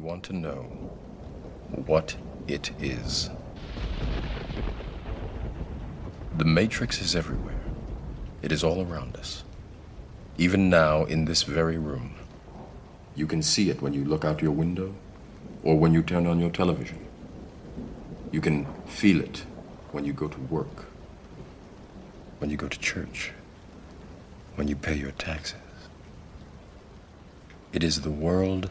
want to know what it is. The Matrix is everywhere. It is all around us. Even now, in this very room. You can see it when you look out your window or when you turn on your television. You can feel it when you go to work, when you go to church, when you pay your taxes. It is the world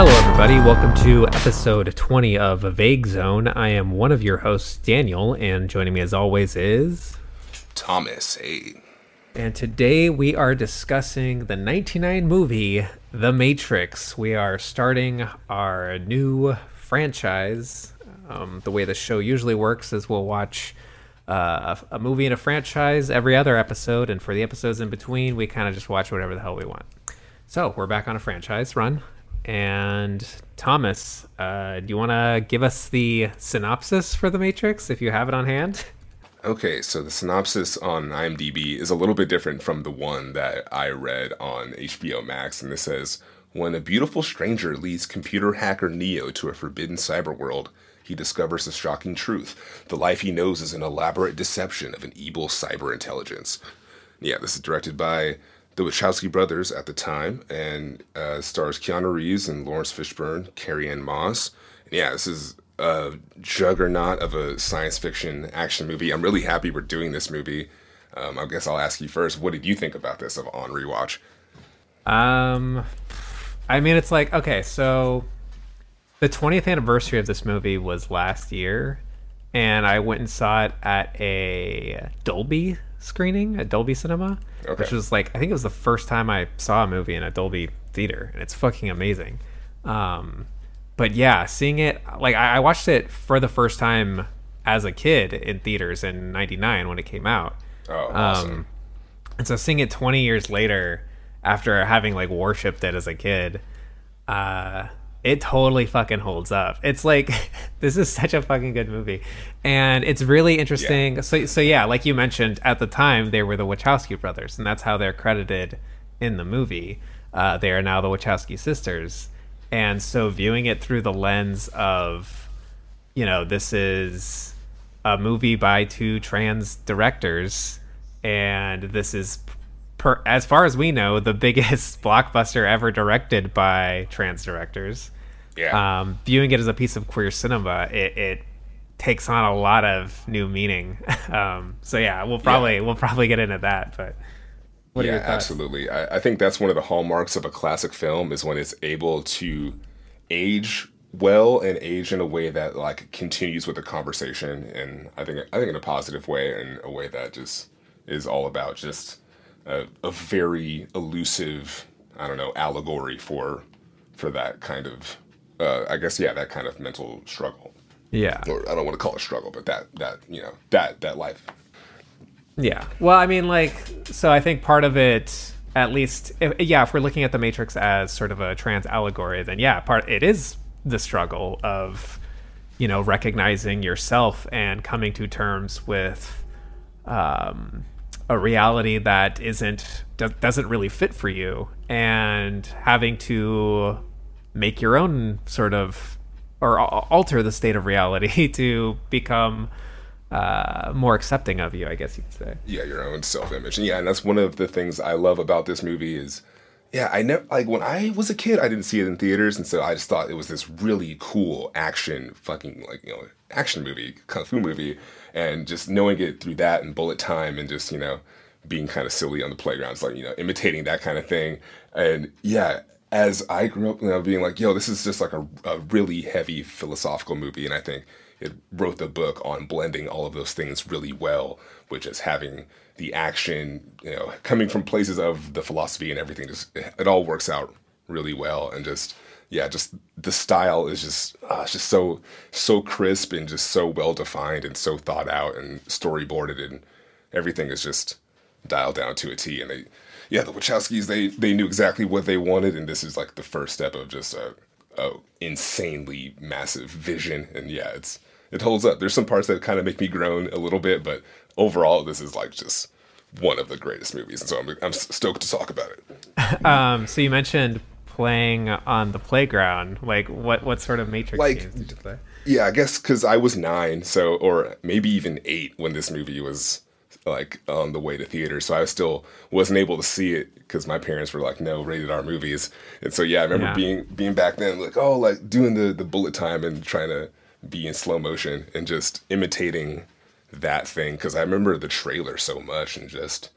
Hello, everybody. Welcome to episode 20 of Vague Zone. I am one of your hosts, Daniel, and joining me as always is. Thomas, hey. And today we are discussing the 99 movie, The Matrix. We are starting our new franchise. Um, the way the show usually works is we'll watch uh, a, a movie in a franchise every other episode, and for the episodes in between, we kind of just watch whatever the hell we want. So we're back on a franchise run. And Thomas, uh, do you want to give us the synopsis for The Matrix if you have it on hand? Okay, so the synopsis on IMDb is a little bit different from the one that I read on HBO Max, and this says When a beautiful stranger leads computer hacker Neo to a forbidden cyber world, he discovers a shocking truth. The life he knows is an elaborate deception of an evil cyber intelligence. Yeah, this is directed by the Wachowski brothers at the time, and uh, stars Keanu Reeves and Laurence Fishburne, Carrie-Anne Moss. And yeah, this is a juggernaut of a science fiction action movie. I'm really happy we're doing this movie. Um, I guess I'll ask you first. What did you think about this of on rewatch? Um, I mean, it's like okay, so the 20th anniversary of this movie was last year, and I went and saw it at a Dolby screening at Dolby Cinema, Okay. which was like I think it was the first time I saw a movie in a Dolby theater, and it's fucking amazing. Um, but yeah, seeing it like I, I watched it for the first time as a kid in theaters in '99 when it came out. Oh, awesome. Um, and so seeing it 20 years later, after having like worshipped it as a kid, uh, it totally fucking holds up. It's like this is such a fucking good movie, and it's really interesting. So, so yeah, like you mentioned at the time, they were the Wachowski brothers, and that's how they're credited in the movie. Uh, they are now the Wachowski sisters, and so viewing it through the lens of, you know, this is a movie by two trans directors, and this is, per, as far as we know, the biggest blockbuster ever directed by trans directors. yeah. Um, viewing it as a piece of queer cinema, it, it takes on a lot of new meaning. um, so yeah, we'll probably we'll probably get into that. But yeah, absolutely. I, I think that's one of the hallmarks of a classic film is when it's able to age well and age in a way that like continues with the conversation, and I think I think in a positive way and a way that just is all about just a, a very elusive, I don't know, allegory for for that kind of, uh, I guess yeah, that kind of mental struggle. Yeah, Or I don't want to call it struggle, but that that you know that that life. Yeah. Well, I mean, like, so I think part of it, at least, if, yeah, if we're looking at the Matrix as sort of a trans allegory, then yeah, part it is the struggle of, you know, recognizing yourself and coming to terms with, um, a reality that isn't doesn't really fit for you, and having to make your own sort of or alter the state of reality to become uh, more accepting of you, I guess you could say. yeah your own self-image. Yeah and that's one of the things i love about this movie is yeah i never like when i was a kid i didn't see it in theaters. And so i just thought it was this really cool action fucking like you know action movie kung fu movie and just knowing it through that and bullet time and just you know being kind of silly on the playgrounds like you know imitating that kind of thing and yeah as i grew up you know being like yo this is just like a, a really heavy philosophical movie and i think it wrote the book on blending all of those things really well, which is having the action, you know, coming from places of the philosophy and everything. Just it all works out really well, and just yeah, just the style is just uh, just so so crisp and just so well defined and so thought out and storyboarded and everything is just dialed down to a T. And they, yeah, the Wachowskis they they knew exactly what they wanted, and this is like the first step of just a, a insanely massive vision. And yeah, it's it holds up. There's some parts that kind of make me groan a little bit, but overall, this is like just one of the greatest movies, and so I'm I'm stoked to talk about it. Um, so you mentioned playing on the playground. Like, what what sort of Matrix Like- games did you play? Yeah, I guess because I was nine, so or maybe even eight when this movie was like on the way to theater, so I still wasn't able to see it because my parents were like, "No, rated R movies," and so yeah, I remember Yeah. being being back then like, oh, like doing the the bullet time and trying to be in slow motion and just imitating that thing because I remember the trailer so much and just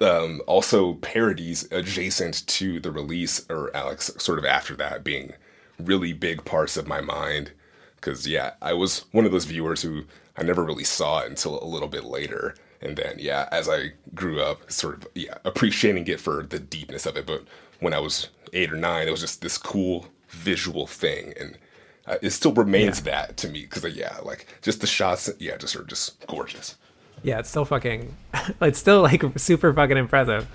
um, also parodies adjacent to the release or Alex sort of after that being really big parts of my mind. Because yeah I was one of those viewers who I never really saw it until a little bit later. And then yeah as I grew up sort of yeah appreciating it for the deepness of it. But when I was eight or nine it was just this cool visual thing. And uh, it still remains that to me because yeah like just the shots yeah just are just gorgeous Yeah, it's still fucking. It's still like super fucking impressive.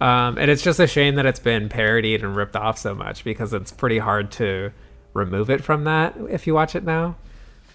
Um, and it's just a shame that it's been parodied and ripped off so much because it's pretty hard to remove it from that if you watch it now.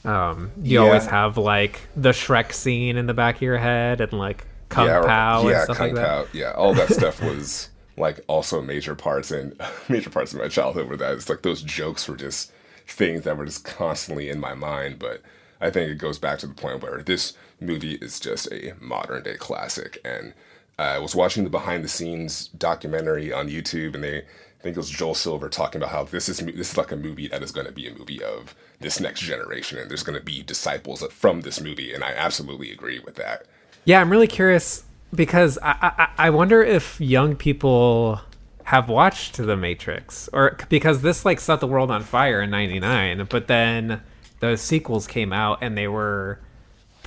Um, you Yeah. always have like the Shrek scene in the back of your head and like Kung or- Pow and yeah, stuff Kung like that. Yeah, all that stuff was like also major parts and major parts of my childhood were that it's like those jokes were just things that were just constantly in my mind. But I think it goes back to the point where this movie is just a modern day classic. And I was watching the behind the scenes documentary on YouTube, and they I think it was Joel Silver talking about how this is this is like a movie that is going to be a movie of this next generation, and there's going to be disciples from this movie, and I absolutely agree with that. Yeah, I'm really curious because I, I I wonder if young people have watched The Matrix or because this like set the world on fire in 99 but then the sequels came out and they were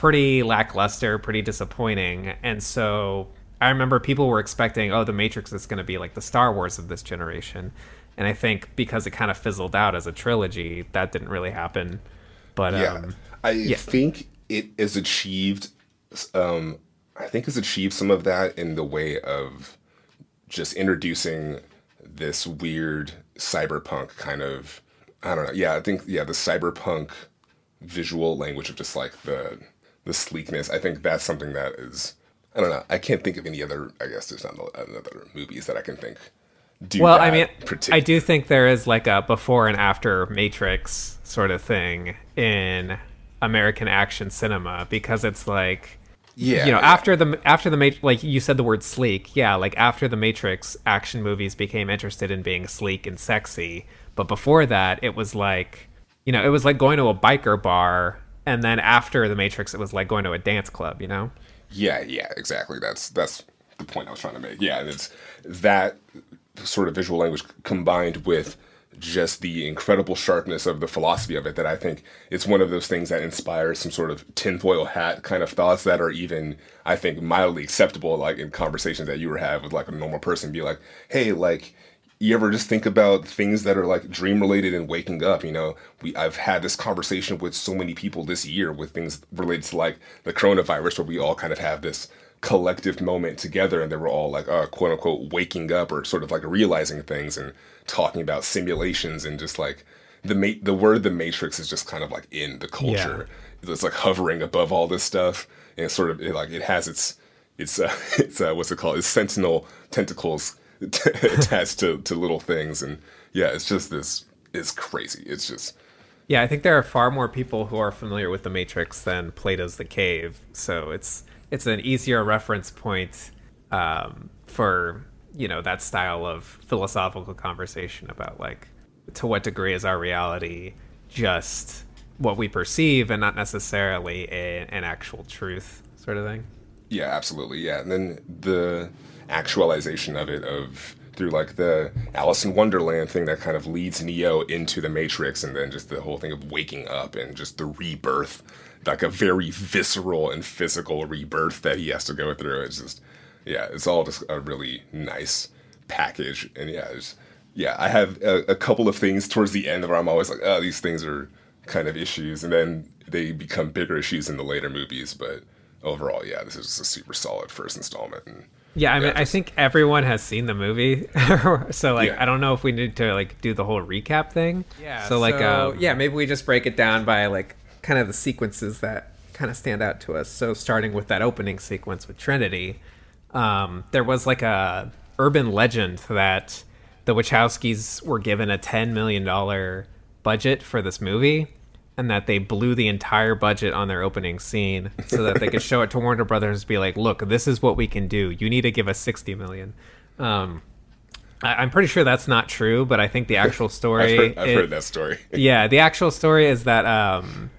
pretty lackluster, pretty disappointing. And so I remember people were expecting, oh, The Matrix is going to be like the Star Wars of this generation. And I think because it kind of fizzled out as a trilogy, that didn't really happen. But Yeah, um, I think it is achieved. Um, I think it's achieved some of that in the way of just introducing this weird cyberpunk kind of. I don't know. Yeah, I think yeah the cyberpunk visual language of just like the the sleekness. I think that's something that is. I don't know. I can't think of any other. I guess there's not another movies that I can think. Do well, I mean, I do think there is like a before and after Matrix sort of thing in American action cinema because it's like Yeah, you know yeah. after the after the Mat- like you said the word sleek yeah like after the Matrix action movies became interested in being sleek and sexy but before that it was like you know it was like going to a biker bar and then after the Matrix it was like going to a dance club you know Yeah, yeah, exactly. That's that's the point I was trying to make. Yeah, it's that sort of visual language combined with just the incredible sharpness of the philosophy of it that I think it's one of those things that inspires some sort of tinfoil hat kind of thoughts that are even I think mildly acceptable like in conversations that you were have with like a normal person be like, hey, like you ever just think about things that are like dream related and waking up you know? We i've had this conversation with so many people this year with things related to like the coronavirus where we all kind of have this collective moment together and they were all like uh, quote unquote waking up or sort of like realizing things and talking about simulations and just like the ma- the word the matrix is just kind of like in the culture. It's like hovering above all this stuff and it's sort of it, like it has its it's uh, it's uh, what's it called? It's sentinel tentacles attached to, to little things, and yeah, it's just this. It's crazy. It's just Yeah, I think there are far more people who are familiar with the Matrix than Plato's The Cave, so it's it's an easier reference point um, for you know that style of philosophical conversation about like to what degree is our reality just what we perceive and not necessarily a, an actual truth sort of thing. yeah, absolutely, yeah. And then the actualization of it of through like the Alice in Wonderland thing that kind of leads Neo into the Matrix, and then just the whole thing of waking up and just the rebirth, like a very visceral and physical rebirth that he has to go through. It's just, yeah, it's all just a really nice package, and yeah, yeah, I have a, a couple of things towards the end where I'm always like, oh, these things are kind of issues, and then they become bigger issues in the later movies. But overall, yeah, this is a super solid first installment. And Yeah, I mean, Yeah, I think everyone has seen the movie, so like, Yeah. I don't know if we need to like do the whole recap thing. Yeah. So like, um, yeah, maybe we just break it down by like kind of the sequences that kind of stand out to us. So starting with that opening sequence with Trinity, um, there was like a urban legend that the Wachowskis were given a ten million dollar budget for this movie, and that they blew the entire budget on their opening scene so that they could show it to Warner Brothers and be like, "Look, this is what we can do. You need to give us sixty million. Um, I- I'm pretty sure that's not true, but I think the actual story. I've, heard, I've it- heard that story. yeah, the actual story is that um,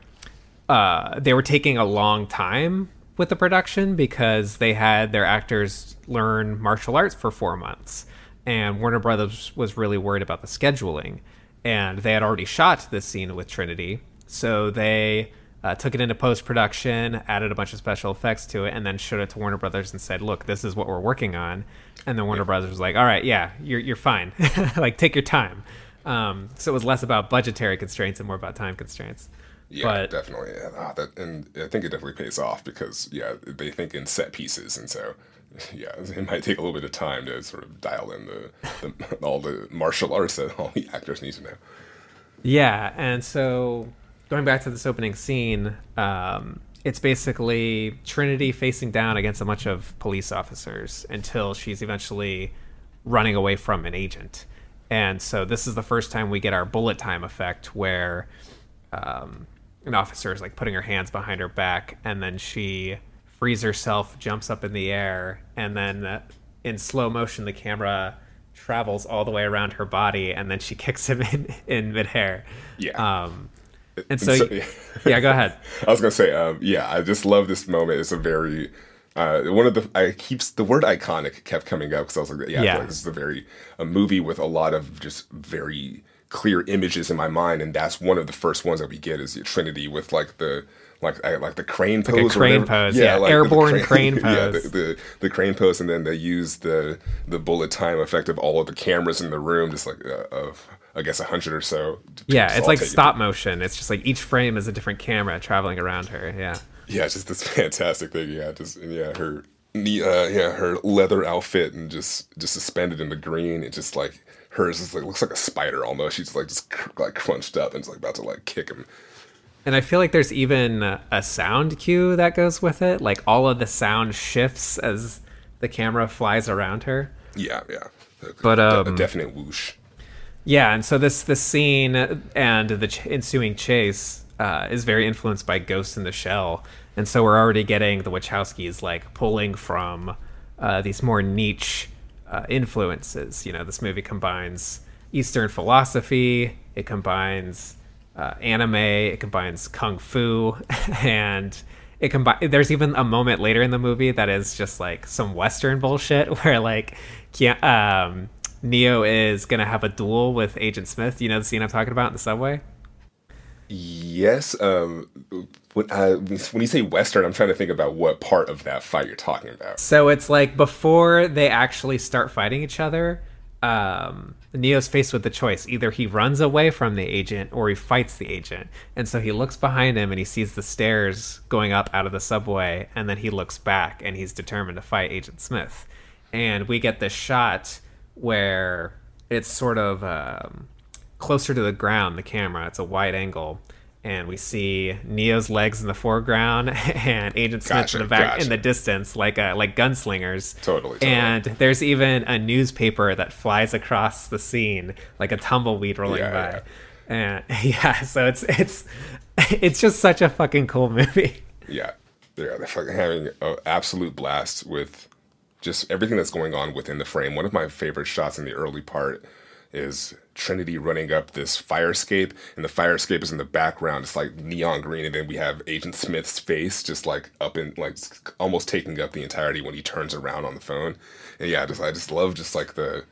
uh, they were taking a long time with the production because they had their actors learn martial arts for four months, and Warner Brothers was really worried about the scheduling, and they had already shot this scene with Trinity, so they. Uh, took it into post production, added a bunch of special effects to it, and then showed it to Warner Brothers and said, "Look, this is what we're working on." And then Warner Brothers was like, "All right, yeah, you're you're fine. like, take your time." Um, so it was less about budgetary constraints and more about time constraints. Yeah, but definitely. Yeah, ah, that, and I think it definitely pays off because yeah, they think in set pieces, and so yeah, it might take a little bit of time to sort of dial in the, the all the martial arts that all the actors need to know. yeah, and so going back to this opening scene, um, it's basically Trinity facing down against a bunch of police officers until she's eventually running away from an agent. And so this is the first time we get our bullet time effect where um, an officer is like putting her hands behind her back and then she frees herself, jumps up in the air, and then uh, in slow motion the camera travels all the way around her body and then she kicks him in, in midair. Yeah. Um, and so, so- yeah, go ahead. I was gonna say, um, yeah, I just love this moment. It's a very uh, one of the I keeps the word iconic kept coming up because I was like, yeah, Yeah. like this is a very a movie with a lot of just very clear images in my mind, and that's one of the first ones that we get is the Trinity with like the like like the crane pose, a crane pose, yeah, like the- the airborne crane pose, yeah, the, the the crane pose, and then they use the the bullet time effect of all of the cameras in the room, just like uh, of I guess a hundred or so. Yeah, it's like stop motion. It's just like each frame is a different camera traveling around her. Yeah. yeah, it's just this fantastic thing. Yeah, just yeah, her uh, yeah, her leather outfit and just just suspended in the green. It just like hers is like looks like a spider almost. She's like just cr- like crunched up and it's like about to like kick him. And I feel like there's even a sound cue that goes with it. Like all of the sound shifts as the camera flies around her. Yeah, yeah. But, a, um, a definite whoosh. Yeah, and so this this scene and the ch- ensuing chase uh, is very influenced by Ghost in the Shell, and so we're already getting the Wachowskis like pulling from uh, these more niche uh, influences. You know, this movie combines Eastern philosophy, it combines uh, anime, it combines kung fu, and it combines. There's even a moment later in the movie that is just like some Western bullshit where like, um, Neo is gonna have a duel with Agent Smith. You know the scene I'm talking about in the subway. Yes. Um. When, I, when you say Western, I'm trying to think about what part of that fight you're talking about. So it's like before they actually start fighting each other, um, Neo's faced with the choice: either he runs away from the agent or he fights the agent. And so he looks behind him and he sees the stairs going up out of the subway, and then he looks back and he's determined to fight Agent Smith. And we get this shot where it's sort of um, closer to the ground. The camera, it's a wide angle. And we see Neo's legs in the foreground and Agent Smith Gotcha, in the back in the distance, like uh, like gunslingers. Totally, totally. And there's even a newspaper that flies across the scene, like a tumbleweed rolling Yeah, by. And yeah, so it's it's it's just such a fucking cool movie. Yeah, they're they're fucking having an absolute blast with just everything that's going on within the frame. One of my favorite shots in the early part is Trinity running up this fire escape, and the fire escape is in the background. It's like neon green, and then we have Agent Smith's face just like up in like almost taking up the entirety when he turns around on the phone. And yeah, just I just love just like the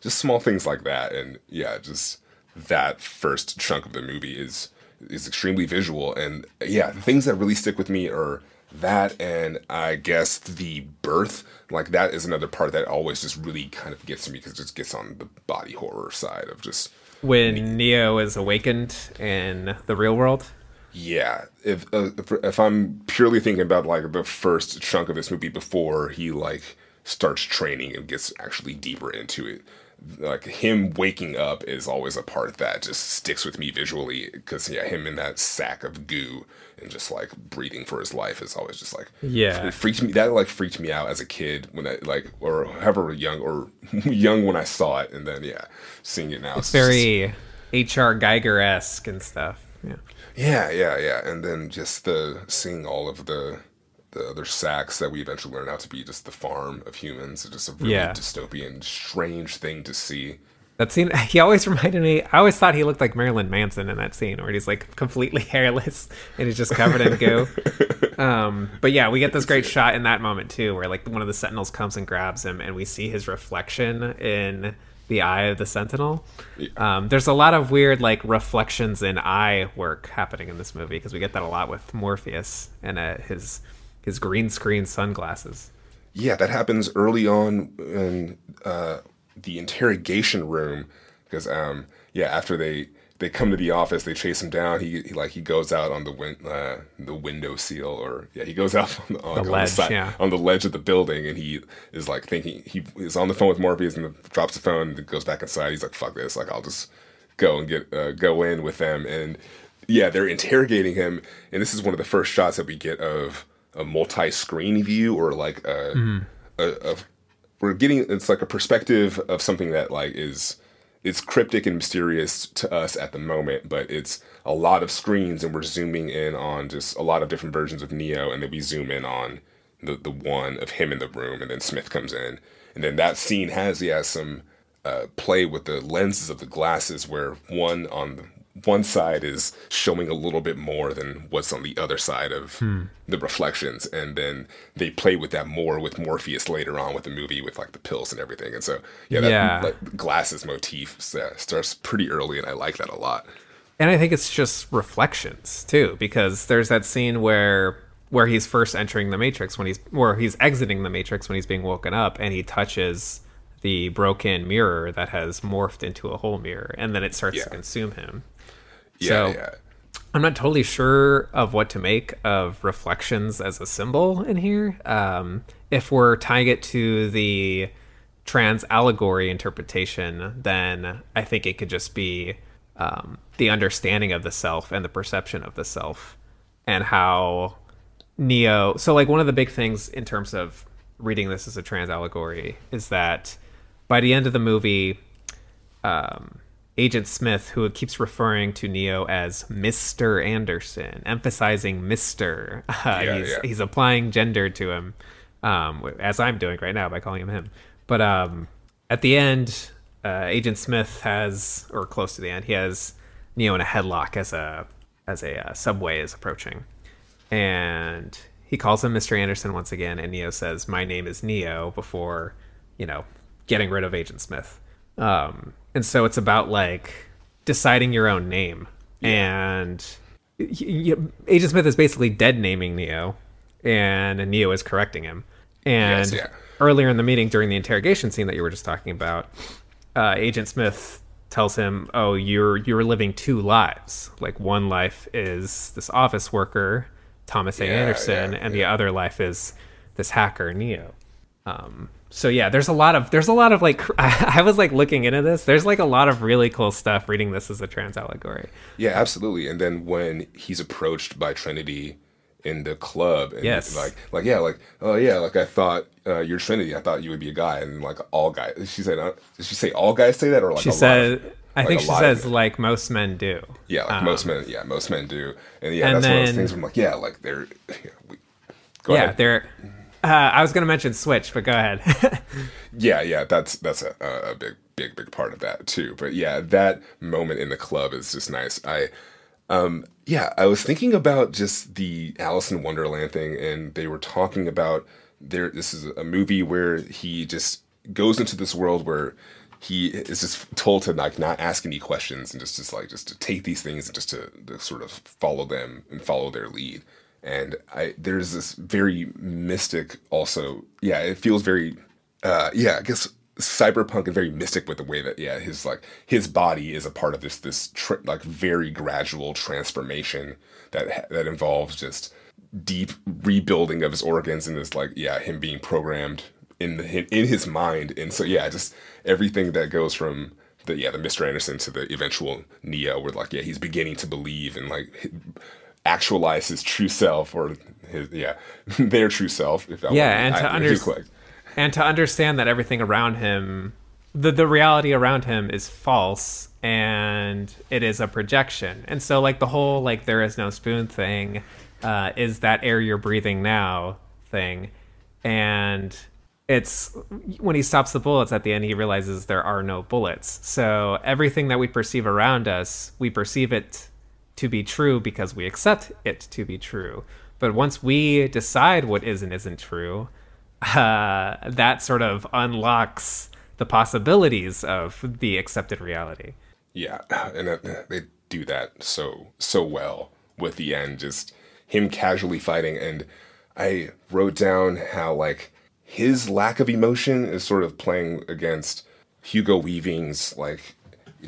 just small things like that, and yeah, just that first chunk of the movie is is extremely visual and yeah the things that really stick with me are that and I guess the birth, like that is another part that always just really kind of gets to me because it just gets on the body horror side of just When Neo is awakened in the real world. Yeah, if, uh, if if I'm purely thinking about like the first chunk of this movie before he like starts training and gets actually deeper into it, like him waking up is always a part that just sticks with me visually because yeah, him in that sack of goo and just like breathing for his life is always just like Yeah. it freaked me that like freaked me out as a kid when I like or however young or young when I saw it and then yeah, seeing it now It's very H.R. Giger esque and stuff. Yeah. Yeah, yeah, yeah. And then just the seeing all of the the other sacks that we eventually learn out to be just the farm of humans. It's just a really Yeah. dystopian, strange thing to see. That scene, he always reminded me. I always thought he looked like Marilyn Manson in that scene, where he's like completely hairless and he's just covered in goo. Um, but yeah, we get this great shot in that moment too, where like one of the Sentinels comes and grabs him, and we see his reflection in the eye of the Sentinel. Um, there's a lot of weird like reflections in eye work happening in this movie because we get that a lot with Morpheus and uh, his his green screen sunglasses. Yeah, that happens early on in uh, the interrogation room because um, yeah, after they they come to the office, they chase him down. He, he like he goes out on the win- uh, the window seal, or yeah, he goes out on the, on, on ledge, side, yeah. on the ledge of the building, and he is like thinking he is on the phone with Morpheus and drops the phone and goes back inside. He's like, "Fuck this! Like I'll just go and get uh, go in with them." And yeah, they're interrogating him, and this is one of the first shots that we get of a multi-screen view or like a, a, a we're getting it's like a perspective of something that like is it's cryptic and mysterious to us at the moment, but it's a lot of screens and we're zooming in on just a lot of different versions of Neo and then we zoom in on the the one of him in the room and then Smith comes in. And then that scene has he has some uh, play with the lenses of the glasses where one on the one side is showing a little bit more than what's on the other side of the reflections and then they play with that more with morpheus later on with the movie with like the pills and everything and so yeah that Yeah. like, glasses motif uh, starts pretty early and i like that a lot and I think it's just reflections too, because there's that scene where where he's first entering the Matrix when he's where he's exiting the Matrix when he's being woken up, and he touches the broken mirror that has morphed into a whole mirror, and then it starts Yeah. to consume him. Yeah So- yeah I'm not totally sure of what to make of reflections as a symbol in here. Um, if we're tying it to the trans allegory interpretation, then I think it could just be um, the understanding of the self and the perception of the self, and how Neo. So, like, one of the big things in terms of reading this as a trans allegory is that by the end of the movie, um, Agent Smith, who keeps referring to Neo as Mr. Anderson, emphasizing Mr. Uh, Yeah, he's, yeah. he's applying gender to him, um, as I'm doing right now by calling him him. But um, at the end, uh, Agent Smith has, or close to the end, he has Neo in a headlock as a as a uh, subway is approaching, and he calls him Mr. Anderson once again, and Neo says, "My name is Neo," before you know getting rid of Agent Smith. Um, and so it's about like deciding your own name, and y- y- Agent Smith is basically dead naming Neo, and Neo is correcting him. And Yes, yeah. earlier in the meeting, during the interrogation scene that you were just talking about, uh, Agent Smith tells him, "Oh, you're you're living two lives. Like one life is this office worker, Thomas A. Yeah, Anderson, yeah, and the other life is this hacker, Neo." Um, so yeah, there's a lot of there's a lot of like I was like looking into this. There's like a lot of really cool stuff reading this as a trans allegory. Yeah, absolutely. And then when he's approached by Trinity in the club, and Yes. like, like yeah, like, oh yeah, like I thought uh, you're Trinity. I thought you would be a guy, and like all guys. She said, uh, did she say all guys say that, or like She a lot said, of- I like think she says like most men do. yeah, like most men, yeah, most men do, and yeah, Um, And that's one of those then- things. Where I'm like, yeah, like they're, yeah, we, go yeah, they're. Uh, I was gonna mention Switch, but go ahead. Yeah, yeah, that's that's a, a a big big big part of that too. But yeah, that moment in the club is just nice. I um yeah, I was thinking about just the Alice in Wonderland thing and they were talking about there this is a movie where he just goes into this world where he is just told to like not ask any questions and just just like just to take these things and just to, to sort of follow them and follow their lead. And I there's this very mystic also. Yeah, it feels very uh yeah, I guess cyberpunk and very mystic with the way that yeah, his like his body is a part of this this tr- like very gradual transformation that that involves just deep rebuilding of his organs and this like yeah, him being programmed in the in his mind. And so yeah, just everything that goes from the yeah the Mr. Anderson to the eventual Neo, where like yeah he's beginning to believe and like actualize his true self or his yeah their true self. If I Yeah, and to under- and to understand that everything around him the the reality around him is false and it is a projection. And so like the whole like there is no spoon thing uh, is that air you're breathing now thing. And it's when he stops the bullets at the end he realizes there are no bullets. So everything that we perceive around us we perceive it to be true because we accept it to be true but once we decide what is and isn't true uh, that sort of unlocks the possibilities of the accepted reality. Yeah, and that, they do that so so well with the end, just him casually fighting. And I wrote down how like his lack of emotion is sort of playing against Hugo Weaving's like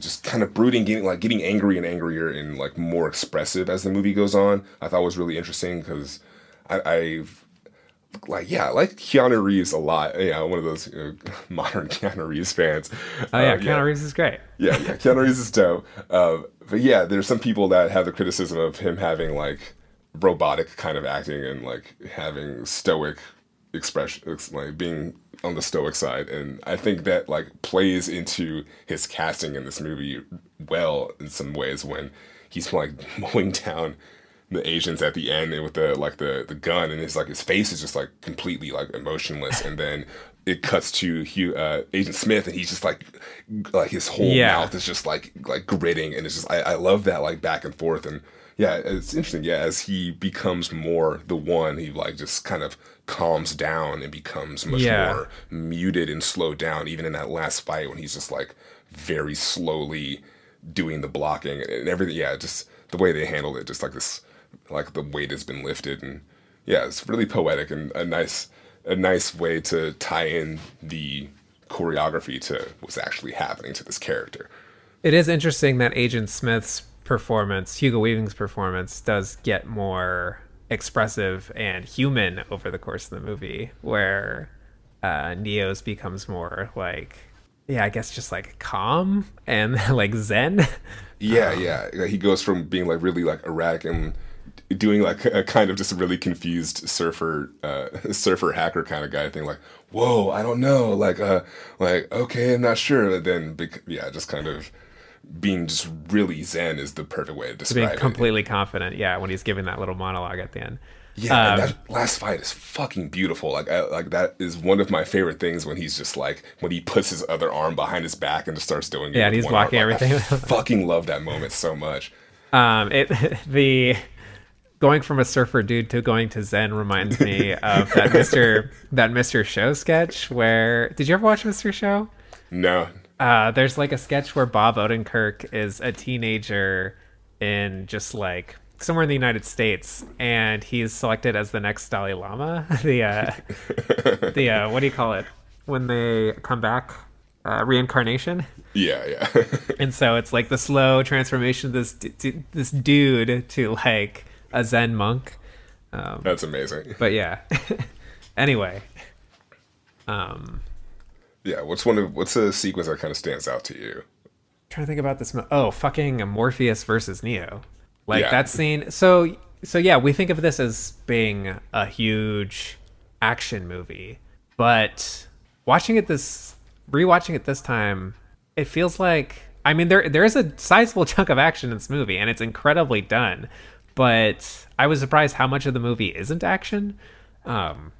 just kind of brooding, getting like getting angry and angrier and like more expressive as the movie goes on. I thought was really interesting because I, I've like yeah, I like Keanu Reeves a lot. Yeah, one of those you know, modern Keanu Reeves fans. Oh yeah, Uh, Keanu Reeves is great. yeah, yeah, Keanu Reeves is dope. Uh, but yeah, there's some people that have the criticism of him having like robotic kind of acting and like having stoic expression, like being on the stoic side. And I think that like plays into his casting in this movie well in some ways when he's like mowing down the Asians at the end and with the like the the gun and his like his face is just like completely like emotionless and then it cuts to Hugh uh, Agent Smith and he's just like like his whole Yeah. mouth is just like like gritting and it's just I, I love that like back and forth and yeah it's interesting yeah as he becomes more the one he like just kind of calms down and becomes much Yeah. more muted and slowed down even in that last fight when he's just like very slowly doing the blocking and everything yeah just the way they handled it just like this like the weight has been lifted and yeah it's really poetic and a nice a nice way to tie in the choreography to what's actually happening to this character It is interesting that Agent Smith's performance, Hugo Weaving's performance, does get more expressive and human over the course of the movie, where uh, Neo's becomes more like, yeah, I guess just like calm and like zen. Yeah, yeah. He goes from being like really like erratic and doing like a kind of just a really confused surfer uh surfer hacker kind of guy thing like whoa i don't know like uh like okay i'm not sure but then bec- yeah just kind of being just really zen is the perfect way to describe being it completely confident, yeah, when he's giving that little monologue at the end. yeah and Um, that last fight is fucking beautiful like I, like that is one of my favorite things when he's just like when he puts his other arm behind his back and just starts doing it Yeah, and he's one arm. blocking Like, I everything. fucking love that moment so much Um, it the going from a surfer dude to going to Zen reminds me of that Mister that Mister Show sketch. Where did you ever watch Mister Show? no Uh, there's like a sketch where Bob Odenkirk is a teenager in just like somewhere in the United States, and he's selected as the next Dalai Lama. The uh, the uh, what do you call it when they come back? Uh, reincarnation. yeah yeah And so it's like the slow transformation of this d- d- this dude to like a Zen monk. Um, that's amazing but yeah. anyway, um, Yeah, what's one of what's a sequence that kind of stands out to you? trying to think about this. Mo- oh, fucking Morpheus versus Neo. Like Yeah. that scene. So so yeah, we think of this as being a huge action movie, but watching it this rewatching it this time, it feels like I mean there there is a sizable chunk of action in this movie and it's incredibly done, but I was surprised how much of the movie isn't action. Um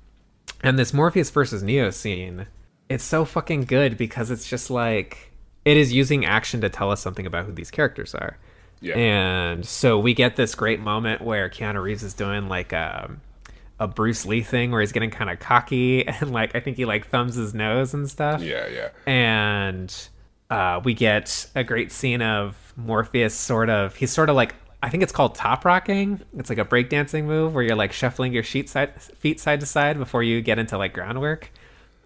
and this Morpheus versus Neo scene, it's so fucking good because it's just like it is using action to tell us something about who these characters are. Yeah. And so we get this great moment where Keanu Reeves is doing like a, a Bruce Lee thing where he's getting kind of cocky and like I think he like thumbs his nose and stuff. Yeah, yeah. And uh, we get a great scene of Morpheus sort of he's sort of like I think it's called top rocking. It's like a breakdancing move where you're like shuffling your sheet side, feet side to side before you get into like groundwork.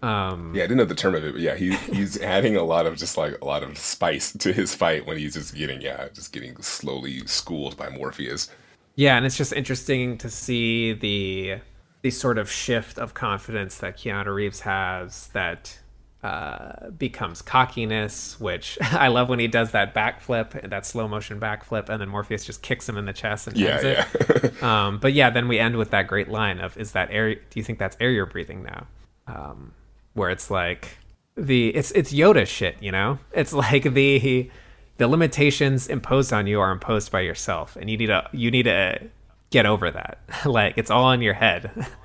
Um, Yeah, I didn't know the term of it, but yeah, he, he's adding a lot of just like a lot of spice to his fight when he's just getting yeah, just getting slowly schooled by Morpheus. Yeah, and it's just interesting to see the the sort of shift of confidence that Keanu Reeves has that uh, becomes cockiness, which I love when he does that backflip, that slow motion backflip, and then Morpheus just kicks him in the chest and Yeah, ends it. yeah. Um, but yeah, then we end with that great line of, "Is that air? Do you think that's air you're breathing now?" Um, where it's like the it's it's Yoda shit, you know. It's like the the limitations imposed on you are imposed by yourself, and you need to you need to get over that. like it's all in your head.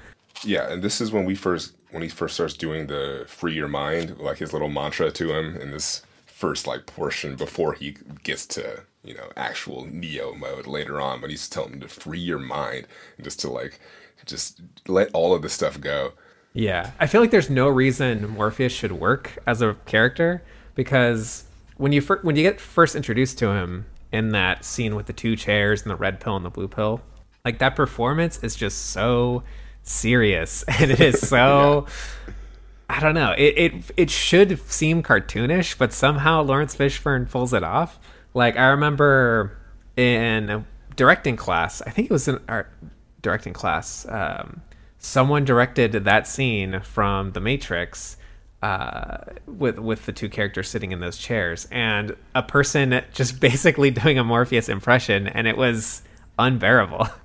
Yeah, and this is when we first when he first starts doing the free your mind, like his little mantra to him in this first like portion before he gets to, you know, actual Neo mode later on, but he's telling him to free your mind and just to like just let all of this stuff go. Yeah, I feel like there's no reason Morpheus should work as a character because when you fir- when you get first introduced to him in that scene with the two chairs and the red pill and the blue pill, like that performance is just so serious and it is so I don't know. It, it it should seem cartoonish, but somehow Laurence Fishburne pulls it off. Like I remember in directing class, I think it was in art directing class. Um, someone directed that scene from The Matrix uh, with with the two characters sitting in those chairs, and a person just basically doing a Morpheus impression, and it was unbearable.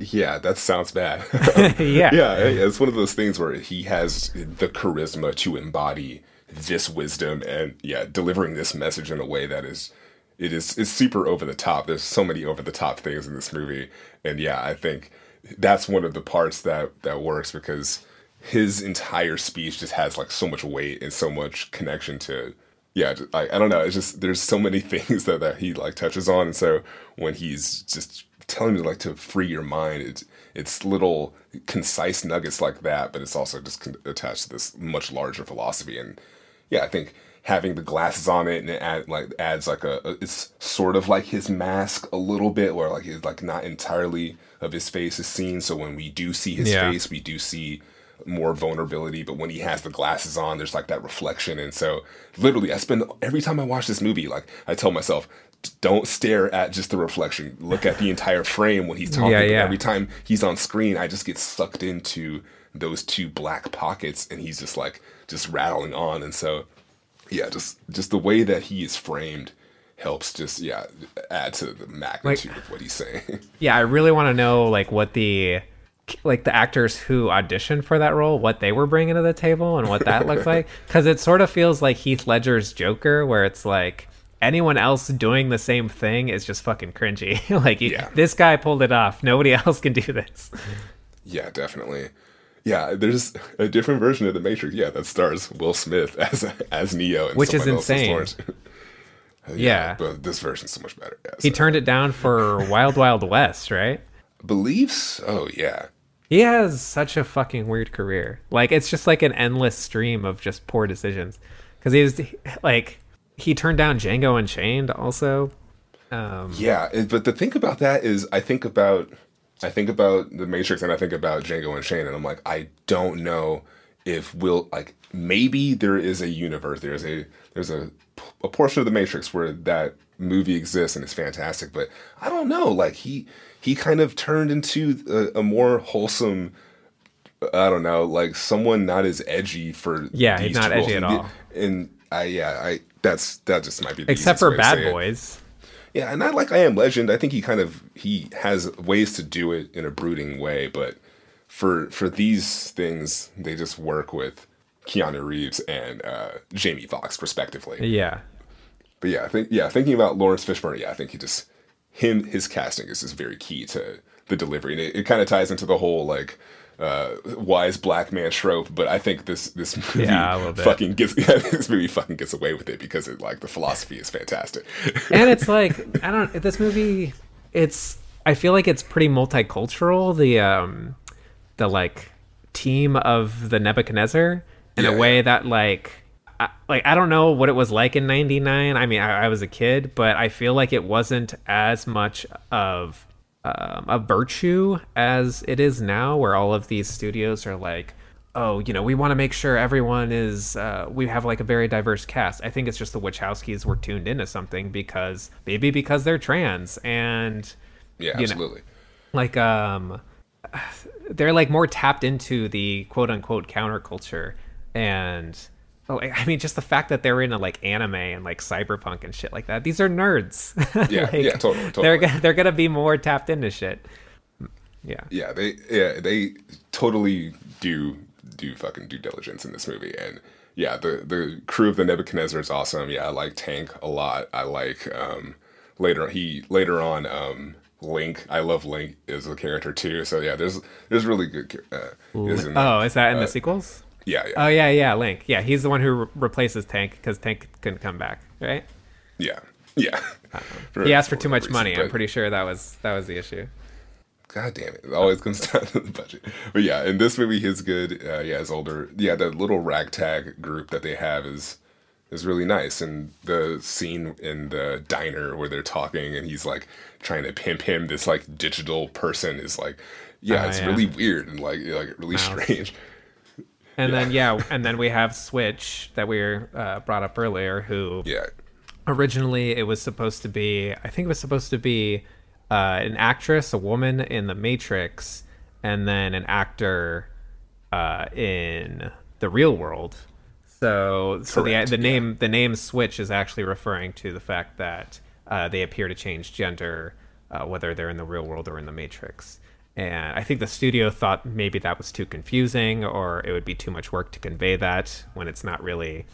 Yeah, that sounds bad. yeah. yeah, it's one of those things where he has the charisma to embody this wisdom and yeah, delivering this message in a way that is it is it's super over the top. There's so many over the top things in this movie. And yeah, I think that's one of the parts that that works because his entire speech just has like so much weight and so much connection to yeah, like I don't know, it's just there's so many things that that he like touches on. And so when he's just telling me like to free your mind it's it's little concise nuggets like that but it's also just con- attached to this much larger philosophy. And yeah i think having the glasses on it and it add, like adds like a, it's sort of like his mask a little bit where like it's like not entirely of his face is seen. So when we do see his Yeah. face we do see more vulnerability. But when he has the glasses on there's like that reflection. And so literally i spend every time i watch this movie like i tell myself don't stare at just the reflection. Look at the entire frame when he's talking. Yeah, yeah. every time he's on screen i just get sucked into those two black pockets and he's just like just rattling on. And so yeah just just the way that he is framed helps just yeah add to the magnitude of what he's saying yeah, I really want to know like what the like the actors who auditioned for that role, what they were bringing to the table, and what that looked like. Because it sort of feels like Heath Ledger's Joker, where it's like anyone else doing the same thing is just fucking cringy. like Yeah. this guy pulled it off. Nobody else can do this. Yeah, definitely. Yeah, there's a different version of the Matrix. Yeah, that stars Will Smith as as Neo, and Which is insane. Uh, Yeah. but this version's so much better. Yeah, He so- turned it down for Wild Wild West, right? beliefs. Oh yeah, He has such a fucking weird career. Like it's just like an endless stream of just poor decisions. Because he was like he turned down Django Unchained also. Um, yeah. but the thing about that is, I think about I think about the Matrix, and I think about Django Unchained, and I'm like, I don't know if Will like maybe there is a universe. There's a there's a a portion of the Matrix where that movie exists and it's fantastic, but I don't know. Like he he kind of turned into a, a more wholesome. I don't know, like someone not as edgy for Yeah, he's not edgy roles. at all. And I yeah, I that's that just might be the except for Bad. Boys. Yeah, and I like I Am Legend. I think he kind of he has ways to do it in a brooding way, but for for these things, they just work with Keanu Reeves and uh, Jamie Foxx respectively. Yeah. But yeah, I think yeah, thinking about Laurence Fishburne, yeah, I think he just him his casting is just very key to the delivery, and it, it kind of ties into the whole like uh wise black man trope but i think this this movie Yeah, a little bit. fucking gets yeah, this movie fucking gets away with it because it like the philosophy is fantastic and it's like I don't this movie it's I feel like it's pretty multicultural the um the like team of the Nebuchadnezzar in Yeah, a way yeah. that like I, like I don't know what it was like in '99. I mean, I, I was a kid, but I feel like it wasn't as much of um, a virtue as it is now, where all of these studios are like, oh, you know, we want to make sure everyone is, uh, we have like a very diverse cast. I think it's just the Wachowskis were tuned into something because maybe because they're trans and Yeah, you know, absolutely. like um they're like more tapped into the quote unquote counterculture and oh, I mean just the fact that they're into like anime and like cyberpunk and shit like that. These are nerds. Yeah, yeah, totally, totally. They're gonna, they're gonna be more tapped into shit. Yeah. Yeah, they yeah they totally do do fucking due diligence in this movie, and yeah, the the crew of the Nebuchadnezzar is awesome. Yeah, I like Tank a lot. I like um later he later on um Link. I love Link as a character too. So yeah, there's there's really good. Uh, is. Oh, is that in Uh, the sequels? Yeah, yeah, Oh yeah, yeah, Link. Yeah, he's the one who re- replaces Tank because Tank couldn't come back, right? yeah, yeah. He asked for too much whatever money. reason, I'm pretty sure that was that was the issue. God damn it! It always comes down to the budget. But yeah, in this movie, he's good. Uh, yeah, his older. Yeah, the little ragtag group that they have is is really nice. And the scene in the diner where they're talking and he's like trying to pimp him, this like digital person is like, yeah, Oh, it's yeah. really weird and like like really strange. And then yeah, and then we have Switch that we uh, brought up earlier, who Yeah, originally it was supposed to be i think it was supposed to be uh, an actress a woman in the matrix and then an actor uh, in the real world. So so Correct, the the name the name switch is actually referring to the fact that uh, they appear to change gender uh, whether they're in the real world or in the matrix and i think the studio thought maybe that was too confusing or it would be too much work to convey that when it's not really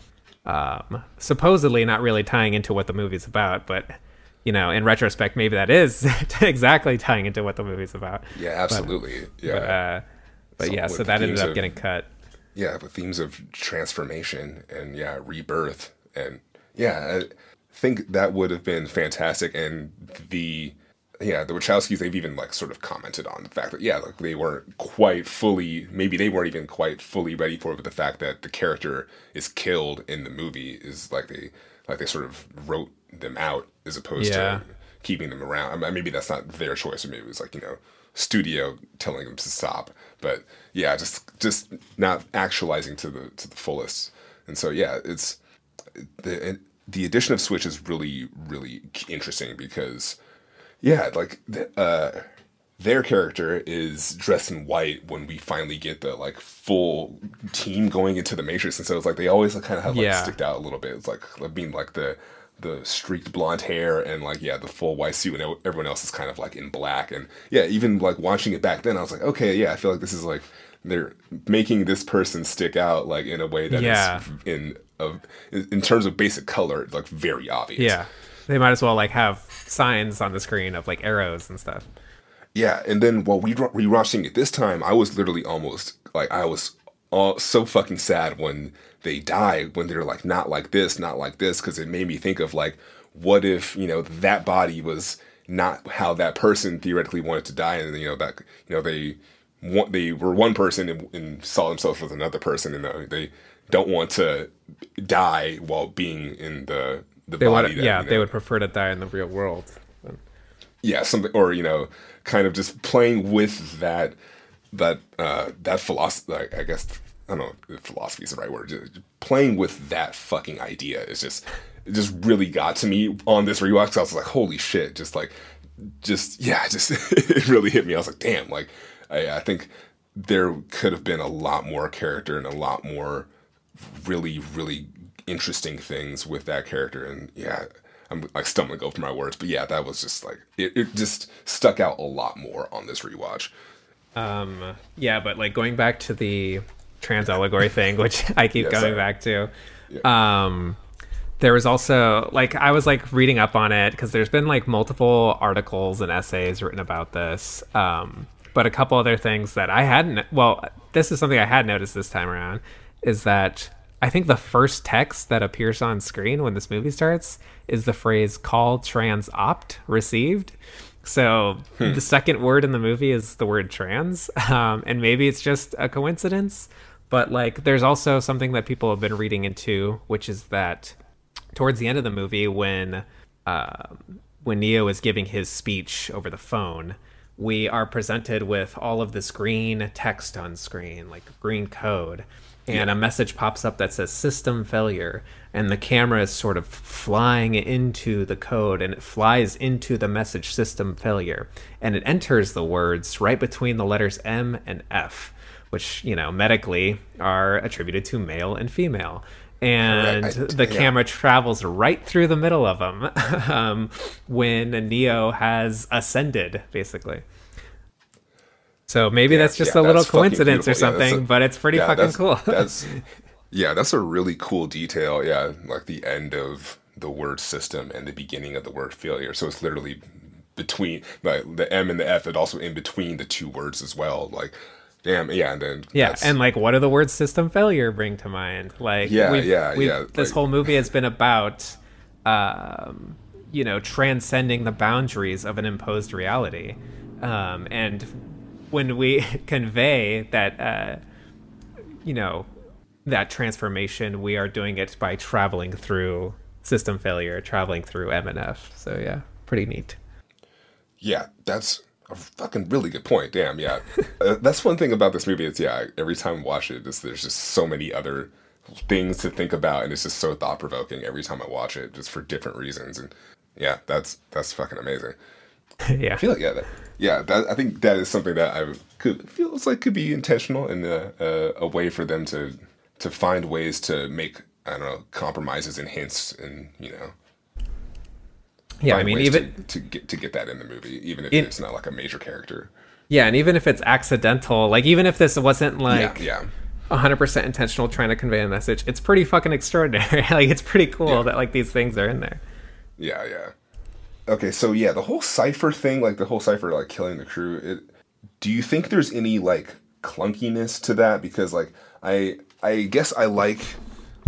um, supposedly not really tying into what the movie's about, but you know, in retrospect, maybe that is exactly tying into what the movie's about. yeah, absolutely. yeah, But, uh, but So yeah, so that ended up of- getting cut. yeah, with themes of transformation and yeah, rebirth and yeah, I think that would have been fantastic. And the yeah, the Wachowskis they've even like sort of commented on the fact that yeah, like they weren't quite fully maybe they weren't even quite fully ready for it, but the fact that the character is killed in the movie is like they like they sort of wrote them out as opposed Yeah. to keeping them around. I mean, maybe that's not their choice, or maybe it was like you know studio telling them to stop. But yeah, just just not actualizing to the to the fullest. And so yeah, it's the the addition of Switch is really really interesting because yeah, like the, uh, their character is dressed in white when we finally get the like full team going into the Matrix, and so it's like they always kind of have like Yeah. sticked out a little bit. It's like being like the the streaked blonde hair and like yeah the full white suit and everyone else is kind of like in black and yeah even like watching it back then I was like okay yeah I feel like this is like they're making this person stick out like in a way that Yeah. in of in terms of basic color like very obvious Yeah, they might as well like have signs on the screen of like arrows and stuff. Yeah, and then while we re- rewatching it this time, I was literally almost like I was all so fucking sad when they die when they're like not like this, not like this, because it made me think of like what if you know that body was not how that person theoretically wanted to die, and you know that you know they they were one person and, and saw themselves as another person, and uh, they don't want to die while being in the the They body. would, that, yeah, you they would prefer to die in the real world. yeah something or you know kind of just playing with that that uh that philosophy like, i guess i don't know if philosophy is the right word just playing with that fucking idea is just it just really got to me on this rewatch. i was like holy shit just like just yeah just it really hit me i was like damn like i, I think there could have been a lot more character and a lot more really really interesting things with that character and yeah i'm like stumbling over my words but yeah that was just like it, it just stuck out a lot more on this rewatch Um, yeah, but like going back to the trans allegory thing, which I keep Yeah, going sorry. back to. Um, there was also like I was like reading up on it because there's been like multiple articles and essays written about this. Um, but a couple other things that I hadn't. Well, this is something I had noticed this time around is that I think the first text that appears on screen when this movie starts is the phrase "call trans opt received." So the second word in the movie is the word trans, um, and maybe it's just a coincidence, But like, there's also something that people have been reading into, which is that towards the end of the movie, when uh, when Neo is giving his speech over the phone, we are presented with all of this green text on screen, like green code, and a message pops up that says system failure, and the camera is sort of flying into the code, and it flies into the message system failure, and it enters the words right between the letters M and F, which you know medically are attributed to male and female. And Correct. the Yeah. camera travels right through the middle of them um, when Neo has ascended, basically. So maybe that's just Yeah, a little coincidence or. Yeah, something, a- but it's pretty yeah, fucking that's, cool. that's yeah, that's a really cool detail. Yeah, like the end of the word system and the beginning of the word failure. So it's literally between like the M and the F, and also in between the two words as well. Like, damn, yeah, and then yeah, and like, what do the words "system failure" bring to mind? Like, Yeah, we've- yeah, we've- yeah, This like- whole movie has been about, um, you know, transcending the boundaries of an imposed reality, um, and when we convey that, uh, you know, that transformation, we are doing it by traveling through system failure, traveling through M and F. So yeah, pretty neat. Yeah, that's a fucking really good point. Damn, yeah. uh, that's one thing about this movie. It's yeah, every time I watch it, is there's just so many other things to think about, and it's just so thought provoking every time I watch it, just for different reasons. And yeah, that's that's fucking amazing. yeah. I feel like yeah, that, yeah. That, I think that is something that I could feels like could be intentional and a, way for them to to find ways to make I don't know compromises and hints and you know yeah, I mean, even to, to get to get that in the movie, even if it's not like a major character. Yeah, and even if it's accidental, like even if this wasn't like yeah, yeah. 100% intentional trying to convey a message, it's pretty fucking extraordinary. like it's pretty cool Yeah. that like these things are in there. Yeah, yeah. Okay, so yeah, the whole Cypher thing, like the whole Cypher, like killing the crew. It, do you think there's any like clunkiness to that? Because like I, I guess I like,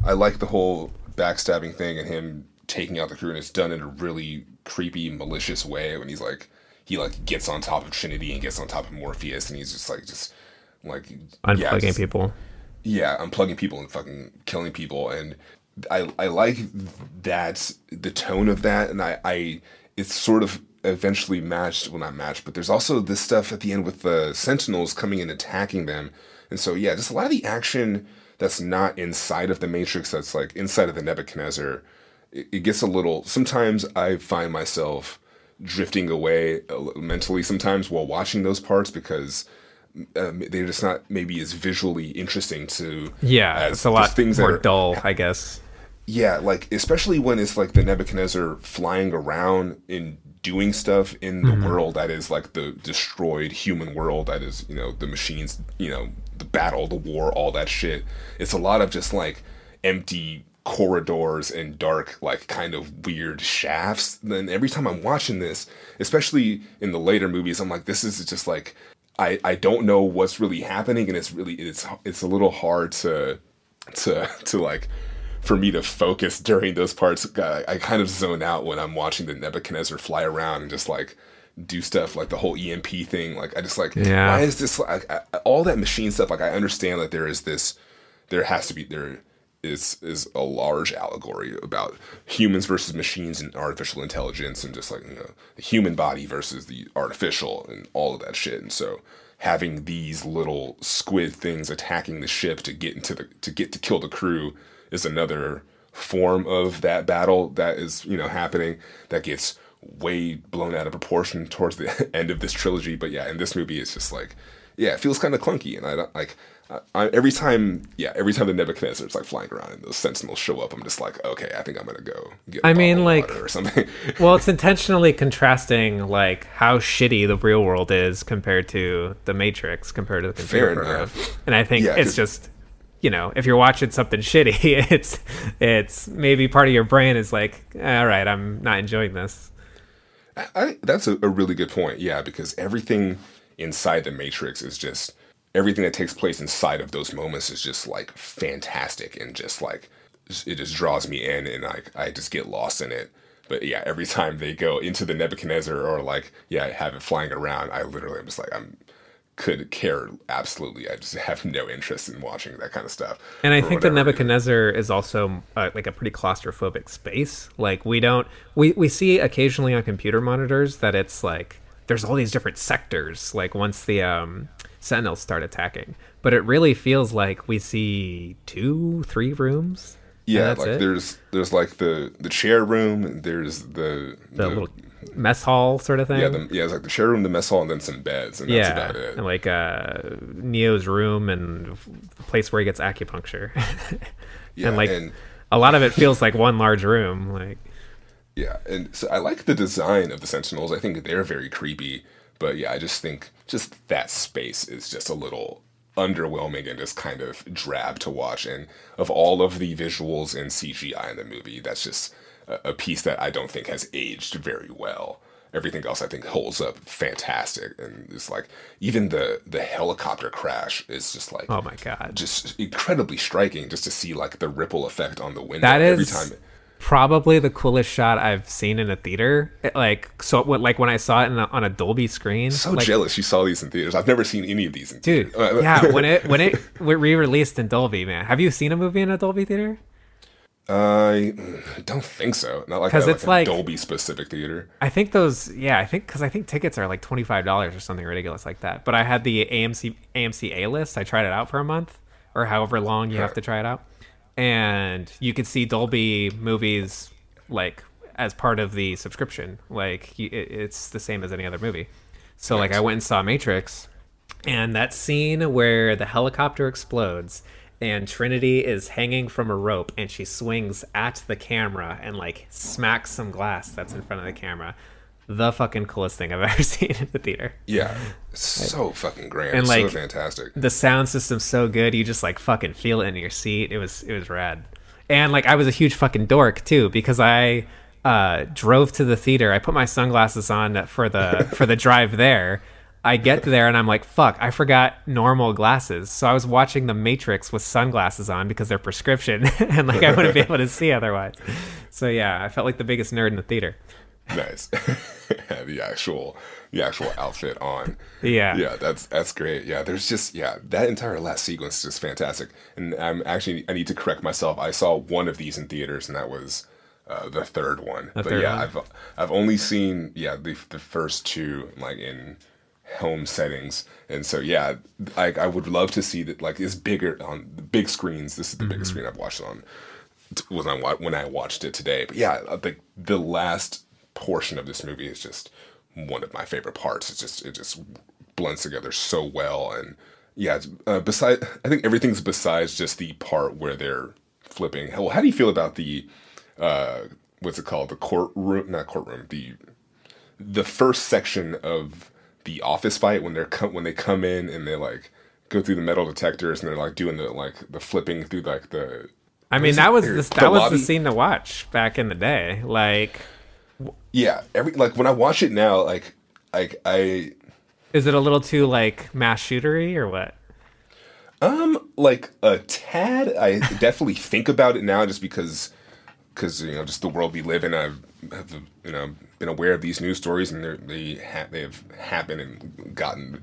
I like the whole backstabbing thing and him taking out the crew, and it's done in a really creepy, malicious way when he's like, he like gets on top of Trinity and gets on top of Morpheus, and he's just like just like Unplugging yeah, just- people. yeah, unplugging people and fucking killing people, and I I like that the tone of that, and I I it's sort of eventually matched, well not matched, but there's also this stuff at the end with the Sentinels coming and attacking them, and so yeah, just a lot of the action that's not inside of the Matrix, that's like inside of the Nebuchadnezzar, it, it gets a little. Sometimes I find myself drifting away mentally sometimes while watching those parts because um, they're just not maybe as visually interesting to Yeah, it's a lot things that more are- dull, I guess. Yeah like especially when it's like the nebuchadnezzar flying around and doing stuff in the Mm-hmm. world that is like the destroyed human world that is you know the machines you know the battle the war all that shit it's a lot of just like empty corridors and dark like kind of weird shafts then every time i'm watching this especially in the later movies i'm like this is just like i i don't know what's really happening and it's really it's it's a little hard to to to like for me to focus during those parts I, I kind of zone out when i'm watching the nebuchadnezzar fly around and just like do stuff like the whole emp thing like i just like Yeah. why is this like I, all that machine stuff like i understand that there is this there has to be there is is a large allegory about humans versus machines and artificial intelligence and just like you know the human body versus the artificial and all of that shit and so having these little squid things attacking the ship to get into the to get to kill the crew is another form of that battle that is you know happening that gets way blown out of proportion towards the end of this trilogy. But yeah in this movie it's just like yeah it feels kind of clunky and i don't like I, I, every time yeah every time the nebuchadnezzar is like flying around and those sentinels show up i'm just like okay i think i'm gonna go I mean, like- water or something. Well, it's intentionally contrasting like how shitty the real world is compared to the Matrix, compared to the computer Fair program. And I think Yeah, it's just you know, if you're watching something shitty, it's it's maybe part of your brain is like, eh, all right, I'm not enjoying this. I, that's a, a really good point. Yeah, because everything inside the Matrix is just everything that takes place inside of those moments is just like fantastic and just like it just draws me in and like I just get lost in it. But yeah, every time they go into the Nebuchadnezzar or like yeah have it flying around, I literally am just like I'm could care absolutely. I just have no interest in watching that kind of stuff. And I think the. Nebuchadnezzar is also uh, like a pretty claustrophobic space. Like we don't we we see occasionally on computer monitors that it's like there's all these different sectors. Like once the um, Sentinels start attacking, but it really feels like we see two, three rooms. Yeah, like it. there's there's like the the chair room. There's the the little mess hall sort of thing. yeah the, yeah it's like the chair room, the mess hall, and then some beds, and that's yeah, about it. and like uh, Neo's room and the place where he gets acupuncture, Yeah, and like and- a lot of it feels like one large room. Like Yeah, and so I like the design of the Sentinels. I think they're very creepy, but yeah, I just think just that space is just a little underwhelming and just kind of drab to watch. And of all of the visuals and CGI in the movie, that's just a, piece that I don't think has aged very well. Everything else I think holds up fantastic, and it's like even the the helicopter crash is just like oh my god, just incredibly striking just to see like the ripple effect on the window That every is time. probably the coolest shot I've seen in a theater. It, like so, when- like when I saw it a, on a Dolby screen. So like, jealous you saw these in theaters. I've never seen any of these in dude. theaters. Yeah, when it when it re-released in Dolby, man. Have you seen a movie in a Dolby theater? I don't think so. Not like 'Cause a, it's like like- Dolby specific theater. I think those, yeah, I think because I think tickets are like twenty five dollars or something ridiculous like that. But I had the AMC AMC A list. I tried it out for a month or however long you have to try it out, and you could see Dolby movies like as part of the subscription. Like it, it's the same as any other movie. So like I went and saw Matrix, and that scene where the helicopter explodes and Trinity is hanging from a rope and she swings at the camera and like smacks some glass that's in front of the camera. The fucking coolest thing I've ever seen in the theater. Yeah, so fucking grand, And, so like, fantastic. The sound system's so good, you just like fucking feel it in your seat. It was it was rad. And like I was a huge fucking dork too because I uh drove to the theater. I put my sunglasses on for the for the drive there. I get there and I'm like, fuck, I forgot normal glasses. So I was watching The Matrix with sunglasses on because they're prescription and like I wouldn't be able to see otherwise. So yeah, I felt like the biggest nerd in the theater. Nice. the actual, the actual outfit on. Yeah. yeah, that's that's great. Yeah, there's just yeah, that entire last sequence is just fantastic. And I'm actually I need to correct myself. I saw one of these in theaters, and that was. Uh, the third one, but third yeah, one? I've I've only seen yeah the the first two like in home settings. And so yeah I, I would love to see that like it's bigger on the big screens. This is the biggest screen i've watched on was on when i watched it today. But yeah I think the last portion of this movie is just one of my favorite parts. It's just it just blends together so well. And yeah uh, beside i think everything's besides just the part where they're flipping. Well how do you feel about the uh what's it called? The courtroom not courtroom the the first section of the office fight when they're com- when they come in and they like go through the metal detectors and they're like doing the like the flipping through like the I mean, that was the, the that was lobby? the scene to watch back in the day. Like, yeah every like when I watch it now like like I is it a little too like mass shootery or what? um like a tad I definitely think about it now just because because you know just the world we live in I've have you know been aware of these news stories and they're, they ha- they have happened and gotten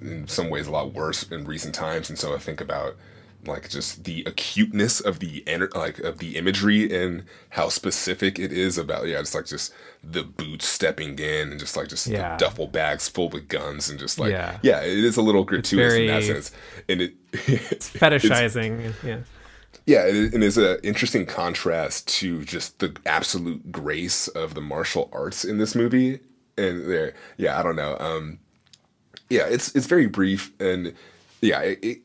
in some ways a lot worse in recent times and so I think about like just the acuteness of the like of the imagery and how specific it is about yeah it's like just the boots stepping in and just like just Yeah. the duffel bags full with guns and just like Yeah. yeah, it is a little gratuitous in that sense and it it's Fetishizing, yeah. Yeah, it, and it's an interesting contrast to just the absolute grace of the martial arts in this movie. And there, yeah, I don't know. Um, yeah, it's it's very brief, and yeah, it it,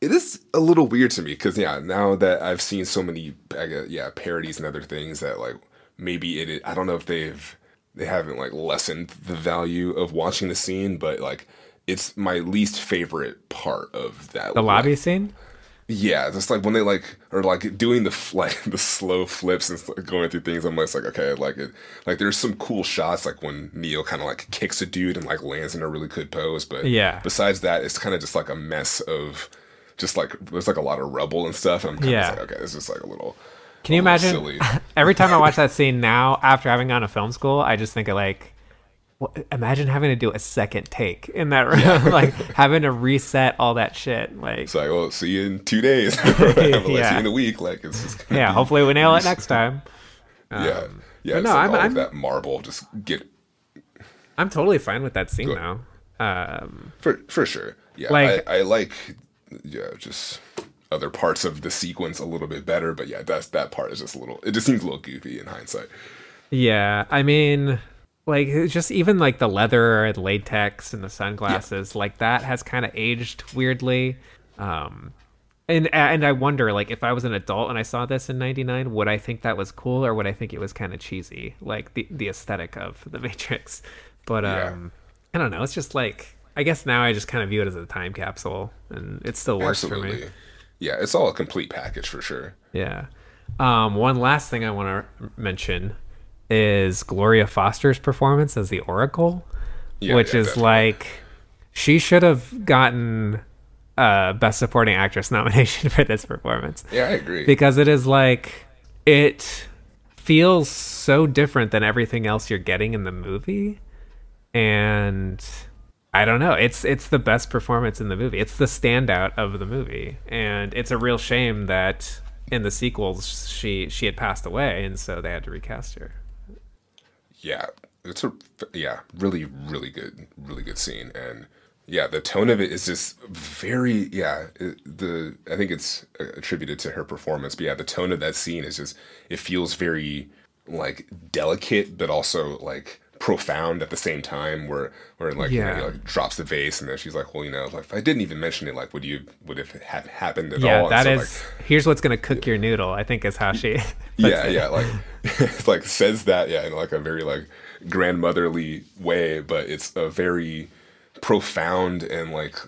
it is a little weird to me because yeah, now that I've seen so many I guess, yeah parodies and other things that like maybe it I don't know if they've they haven't like lessened the value of watching the scene, but like it's my least favorite part of that The lobby scene? Yeah, just like when they like are like doing the like the slow flips and going through things. I'm just like, okay, like it. Like there's some cool shots, like when Neo kind of like kicks a dude and like lands in a really good pose. But Yeah. besides that, it's kind of just like a mess of just like there's like a lot of rubble and stuff. I'm kind Yeah. like, okay, this is like a little. Can you imagine? Silly. Every time I watch that scene now, after having gone to film school, I just think of like, imagine having to do a second take in that room, like having to reset all that shit. Like, It's like, well, see you in two days. like, See you in a week. Like, it's just yeah, hopefully we nail it next time. yeah, yeah. It's no, like I'm- I'm- that marble just get I'm totally fine with that scene now. Um, for for sure. Yeah, Like- I, I like yeah, just other parts of the sequence a little bit better, but yeah, that's that part is just a little. It just seems a little goofy in hindsight. yeah, I mean, like just even like the leather and latex and the sunglasses, like that has kind of aged weirdly. Um, and and I wonder, like, if I was an adult and I saw this in '99, would I think that was cool or would I think it was kind of cheesy, like the the aesthetic of the Matrix? But Yeah. um, I don't know. It's just like I guess now I just kind of view it as a time capsule, and it still works for me. Yeah, it's all a complete package for sure. Yeah. Um, one last thing I want to mention is Gloria Foster's performance as the Oracle, Yeah, which yeah, is definitely. like she should have gotten a Best Supporting Actress nomination for this performance. Yeah, I agree. because it is like it feels so different than everything else you're getting in the movie. And I don't know it's it's the best performance in the movie. It's the standout of the movie. And it's a real shame that in the sequels she she had passed away and so they had to recast her yeah, it's a yeah, really, really good, really good scene, and yeah, the tone of it is just very yeah. It, the I think it's uh, attributed to her performance, but yeah, the tone of that scene is just it feels very like delicate, but also like profound at the same time. Where where like you know, he, like drops the vase, and then she's like, well, you know, like if I didn't even mention it, like would you would if it have happened at yeah all? That so, is like, here's what's gonna cook your noodle I think is how she yeah yeah like it's like says that yeah in like a very like grandmotherly way but it's a very profound and like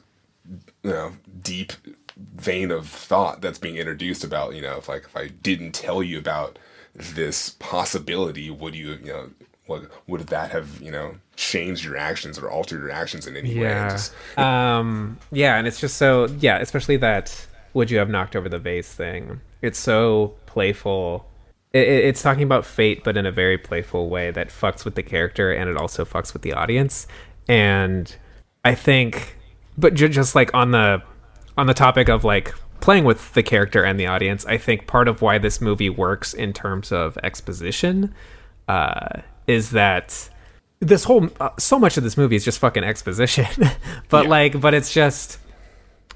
you know deep vein of thought that's being introduced about you know if like if i didn't tell you about this possibility would you you know what would that have you know changed your actions or altered your actions in any way? Yeah. just, um yeah and it's just so yeah especially that would you have knocked over the vase thing. It's so playful. It, it- it's talking about fate but in a very playful way that fucks with the character and it also fucks with the audience. And i think but ju- just like on the on the topic of like playing with the character and the audience i think part of why this movie works in terms of exposition uh is that this whole uh, so much of this movie is just fucking exposition. But Yeah. like but it's just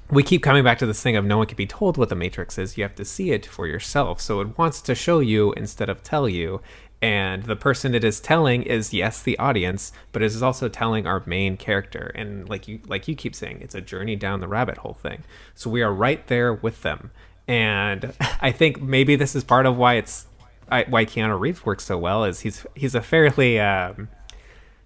we keep coming back to this thing of no one can be told what the matrix is. You have to see it for yourself. So it wants to show you instead of tell you. And the person it is telling is yes the audience but it is also telling our main character. And like you like you keep saying it's a journey down the rabbit hole thing. So we are right there with them. And i think maybe this is part of why it's I, why keanu reeves works so well is he's he's a fairly um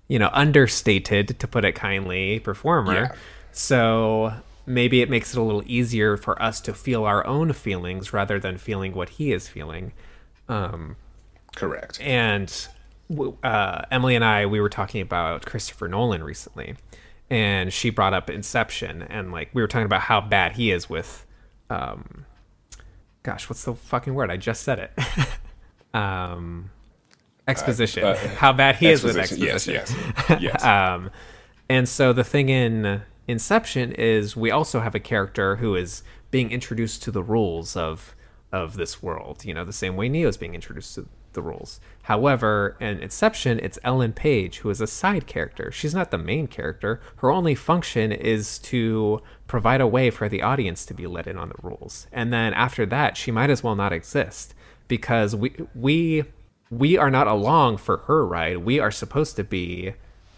you know, understated, to put it kindly, performer. Yeah. So maybe it makes it a little easier for us to feel our own feelings rather than feeling what he is feeling. Um, correct and uh, Emily and I, we were talking about Christopher Nolan recently, and she brought up Inception, and like we were talking about how bad he is with, um, gosh, what's the fucking word? I just said it. um, exposition. uh, how bad he is with Exposition. exposition. yes yes yes Um, and so the thing in Inception is we also have a character who is being introduced to the rules of of this world. You know, the same way Neo is being introduced to the rules. However, in Inception, it's Ellen Page who is a side character. She's not the main character. Her only function is to provide a way for the audience to be let in on the rules. And then after that, she might as well not exist because we we we are not along for her ride. We are supposed to be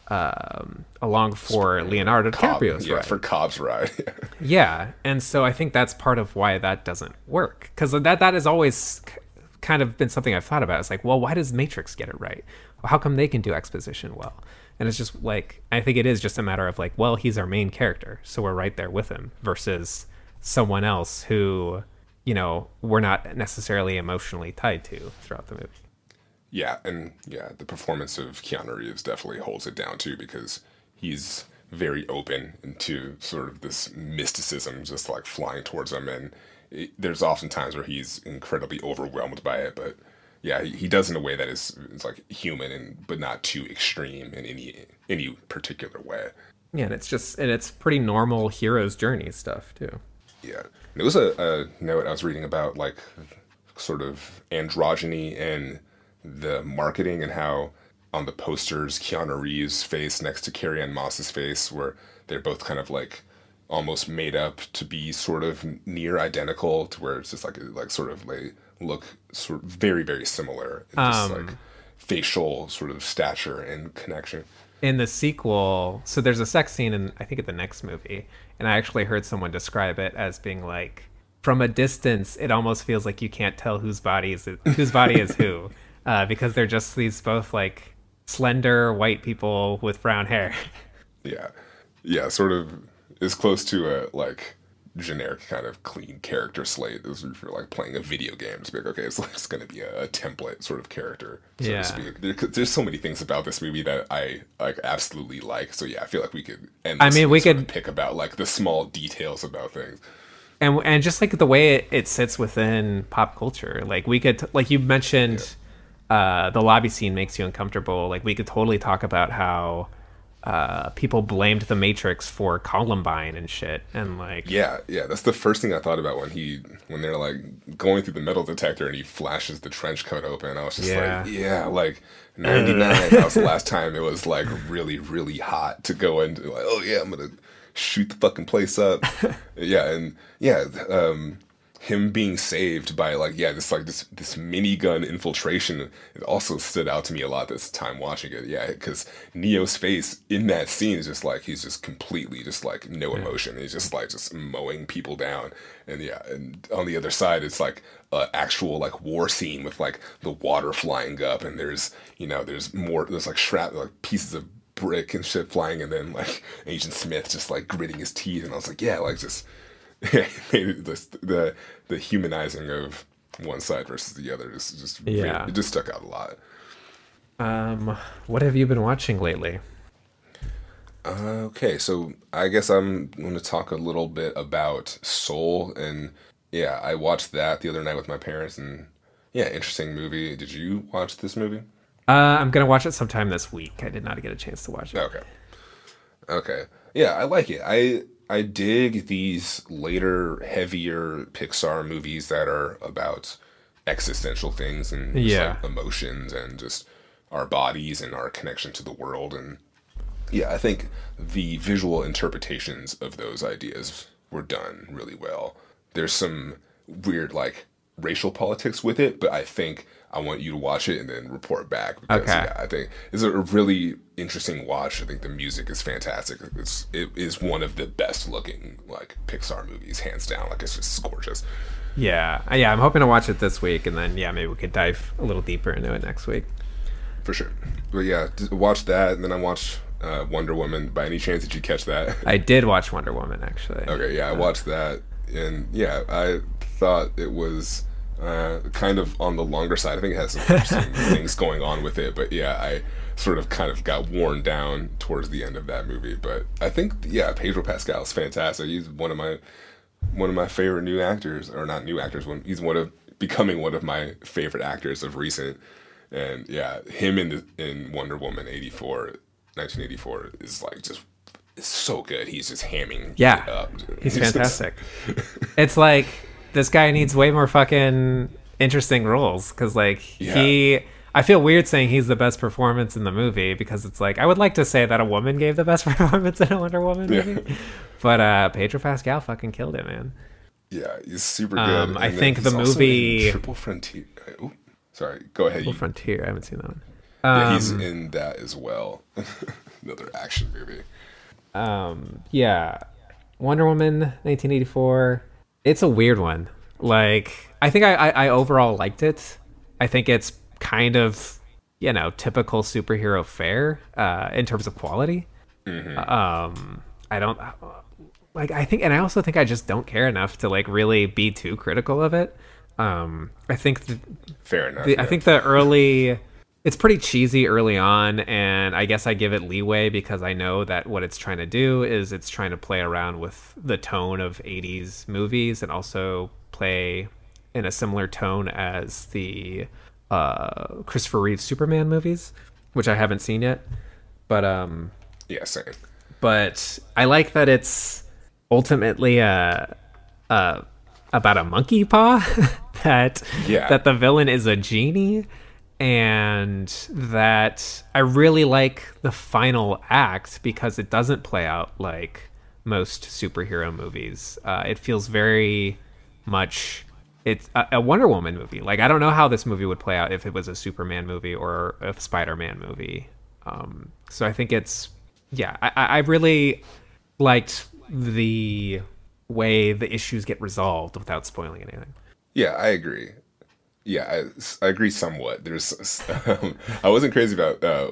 um, along for Leonardo Cobb, DiCaprio's yeah ride. for cobb's ride Yeah, and so I think that's part of why that doesn't work because that that has always kind of been something I've thought about. It's like, well, why does Matrix get it right? How come they can do exposition well? And it's just like I think it is just a matter of like, well, he's our main character, so we're right there with him versus someone else who you know we're not necessarily emotionally tied to throughout the movie. Yeah, and yeah, the performance of Keanu Reeves definitely holds it down too because he's very open into sort of this mysticism just like flying towards him, and it, there's often times where he's incredibly overwhelmed by it. But yeah, he, he does in a way that is it's like human and but not too extreme in any any particular way. Yeah, and it's just and it's pretty normal hero's journey stuff too. Yeah, there was a, a note I was reading about like sort of androgyny and the marketing and how on the posters Keanu Reeves' face next to Carrie-Anne Moss's face, where they're both kind of like almost made up to be sort of near identical to where it's just like like sort of like look sort of very very similar, and just Um, like facial sort of stature and connection. In the sequel so there's a sex scene in i think at the next movie and i actually heard someone describe it as being like from a distance it almost feels like you can't tell whose body is whose body is who uh, because they're just these both like slender white people with brown hair. Yeah, yeah, sort of is close to a like generic kind of clean character slate as if you're like playing a video game. It's like okay, it's like it's going to be a, a template sort of character, so Yeah. to speak. There, there's so many things about this movie that I like absolutely like. So yeah, I feel like we could end. I mean, we could- pick about like the small details about things. and and just like the way it, it sits within pop culture like we could like you mentioned uh the lobby scene makes you uncomfortable like we could totally talk about how uh people blamed the matrix for columbine and shit and like Yeah, yeah, that's the first thing I thought about when he when they're like going through the metal detector and he flashes the trench coat open. I was just Yeah. like, yeah, like ninety nine. that was the last time it was like really really hot to go into like, oh yeah, I'm gonna shoot the fucking place up. yeah, and yeah, um, him being saved by like yeah this like this this minigun infiltration it also stood out to me a lot this time watching it yeah because neo's face in that scene is just like he's just completely just like no emotion. He's just like just mowing people down. And yeah and on the other side it's like a actual like war scene with like the water flying up and there's you know there's more there's like shrap like pieces of brick and shit flying and then like agent smith just like gritting his teeth. And i was like yeah like just it the, the the humanizing of one side versus the other just just Yeah. it just stuck out a lot. um what have you been watching lately Okay, so I guess I'm going to talk a little bit about Soul and yeah, I watched that the other night with my parents and yeah, interesting movie. Did you watch this movie? uh i'm gonna watch it sometime this week i did not get a chance to watch it Okay. Okay. Yeah, I like it. I I dig these later, heavier Pixar movies that are about existential things and Yeah. like, emotions and just our bodies and our connection to the world. And yeah, I think the visual interpretations of those ideas were done really well. There's some weird like racial politics with it, but I think I want you to watch it and then report back because Okay. yeah, I think it's a really interesting watch. I think the music is fantastic. It's it is one of the best looking like Pixar movies, hands down. Like it's just gorgeous. yeah yeah i'm hoping to watch it this week and then yeah maybe we could dive a little deeper into it next week For sure. But yeah, watch that and then I watched uh, Wonder Woman. By any chance did you catch that? i did watch wonder woman actually Okay, yeah, I watched that, and yeah, I thought it was uh, kind of on the longer side. I think it has some interesting things going on with it, but yeah, I sort of kind of got worn down towards the end of that movie. But I think, yeah, Pedro Pascal is fantastic. He's one of my one of my favorite new actors, or not new actors. One, he's one of becoming one of my favorite actors of recent. And yeah, him in the, in Wonder Woman 84, 1984 is like just so good. He's just hamming Yeah. it up. He's fantastic. it's like this guy needs way more fucking interesting roles because like he I feel weird saying he's the best performance in the movie because it's like I would like to say that a woman gave the best performance in a Wonder Woman Yeah. movie. But uh Pedro Pascal fucking killed it, man. Yeah, he's super good. Um, I think the movie- Triple Frontier. Ooh, sorry, go ahead. You, Frontier, I haven't seen that one. yeah, he's Um, in that as well. Another action movie. um yeah wonder woman 1984 it's a weird one. Like i think I, I i overall liked it. I think it's kind of you know typical superhero fare uh in terms of quality. Um i don't like i think and i also think i just don't care enough to like really be too critical of it. Um i think th- Fair enough. the, I think the early it's pretty cheesy early on and I guess I give it leeway because I know that what it's trying to do is it's trying to play around with the tone of 80s movies and also play in a similar tone as the uh, Christopher Reeve Superman movies, which I haven't seen yet. But um, Yeah, same. but I like that it's ultimately a, a about a monkey paw that Yeah. that the villain is a genie and that I really like the final act because it doesn't play out like most superhero movies. Uh, it feels very much it's a, a Wonder Woman movie. Like I don't know how this movie would play out if it was a Superman movie or a Spider-Man movie. Um, so I think it's yeah. I, I I really liked the way the issues get resolved without spoiling anything. Yeah, I agree. Yeah, I, I agree somewhat. There's, um, I wasn't crazy about uh,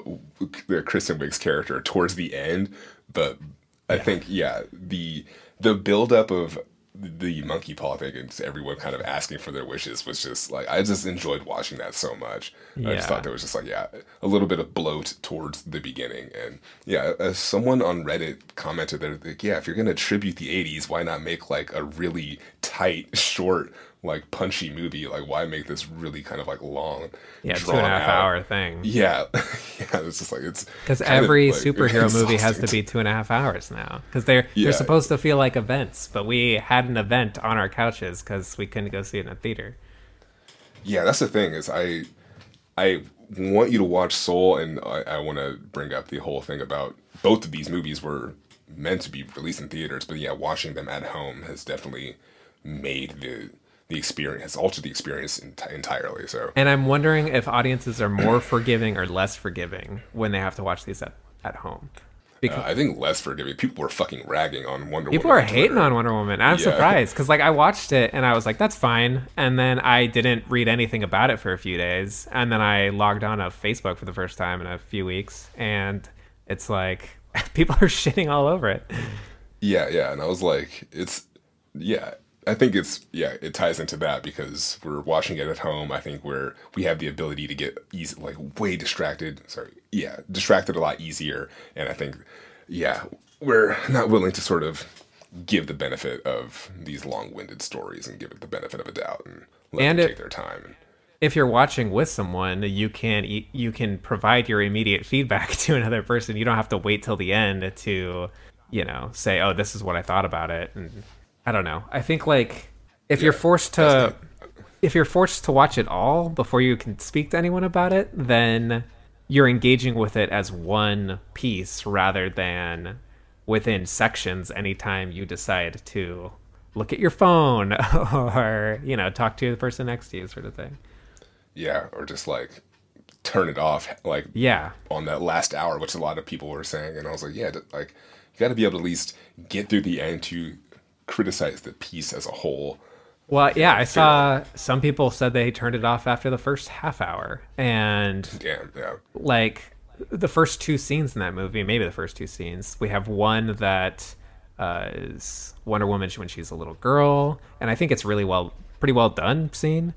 the Kristen Wiig's character towards the end, but I think yeah, the the buildup of the monkey paw thing and everyone kind of asking for their wishes was just like I just enjoyed watching that so much. I just thought there was just like yeah, a little bit of bloat towards the beginning, and yeah, as someone on Reddit commented that like yeah, if you're gonna tribute the '80s, why not make like a really tight, short, like punchy movie? Like why make this really kind of like long, Yeah, two and a half out- hour thing. Yeah, yeah, it's just like it's Because kind of, every like, superhero movie has to be two and a half hours now. Because they're Yeah. they're supposed to feel like events, but we had an event on our couches because we couldn't go see it in a theater. Yeah, that's the thing is I I want you to watch Soul, and I, I want to bring up the whole thing about both of these movies were meant to be released in theaters, but yeah, watching them at home has definitely made the the experience has altered the experience enti- entirely. So And I'm wondering if audiences are more forgiving or less forgiving when they have to watch these at, at home. uh, I think less forgiving. People were fucking ragging on Wonder People Woman. People are on hating on Wonder Woman. I'm Yeah. surprised because like I watched it and I was like, that's fine. And then I didn't read anything about it for a few days. And then I logged on to Facebook for the first time in a few weeks, and it's like people are shitting all over it. Yeah, yeah, and I was like, it's yeah. I think it's yeah. It ties into that because we're watching it at home. I think we're we have the ability to get easy, like way distracted. Sorry, yeah, distracted a lot easier. And I think yeah, we're not willing to sort of give the benefit of these long-winded stories and give it the benefit of a doubt and let And them it- take their time. if you're watching with someone, you can you can provide your immediate feedback to another person. You don't have to wait till the end to, you know, say, "Oh, this is what I thought about it." And I don't know. I think like if you're forced to if you're forced to watch it all before you can speak to anyone about it, then you're engaging with it as one piece rather than within sections anytime you decide to look at your phone or, you know, talk to the person next to you sort of thing. Yeah, or just like turn it off, like Yeah. on that last hour, which a lot of people were saying, and I was like, yeah, like you got to be able to at least get through the end to criticize the piece as a whole. Well, yeah, I saw some people said they turned it off after the first half hour. And Damn, yeah, like the first two scenes in that movie, maybe the first two scenes, we have one that uh, is Wonder Woman when she's a little girl, and I think it's really well, pretty well done scene.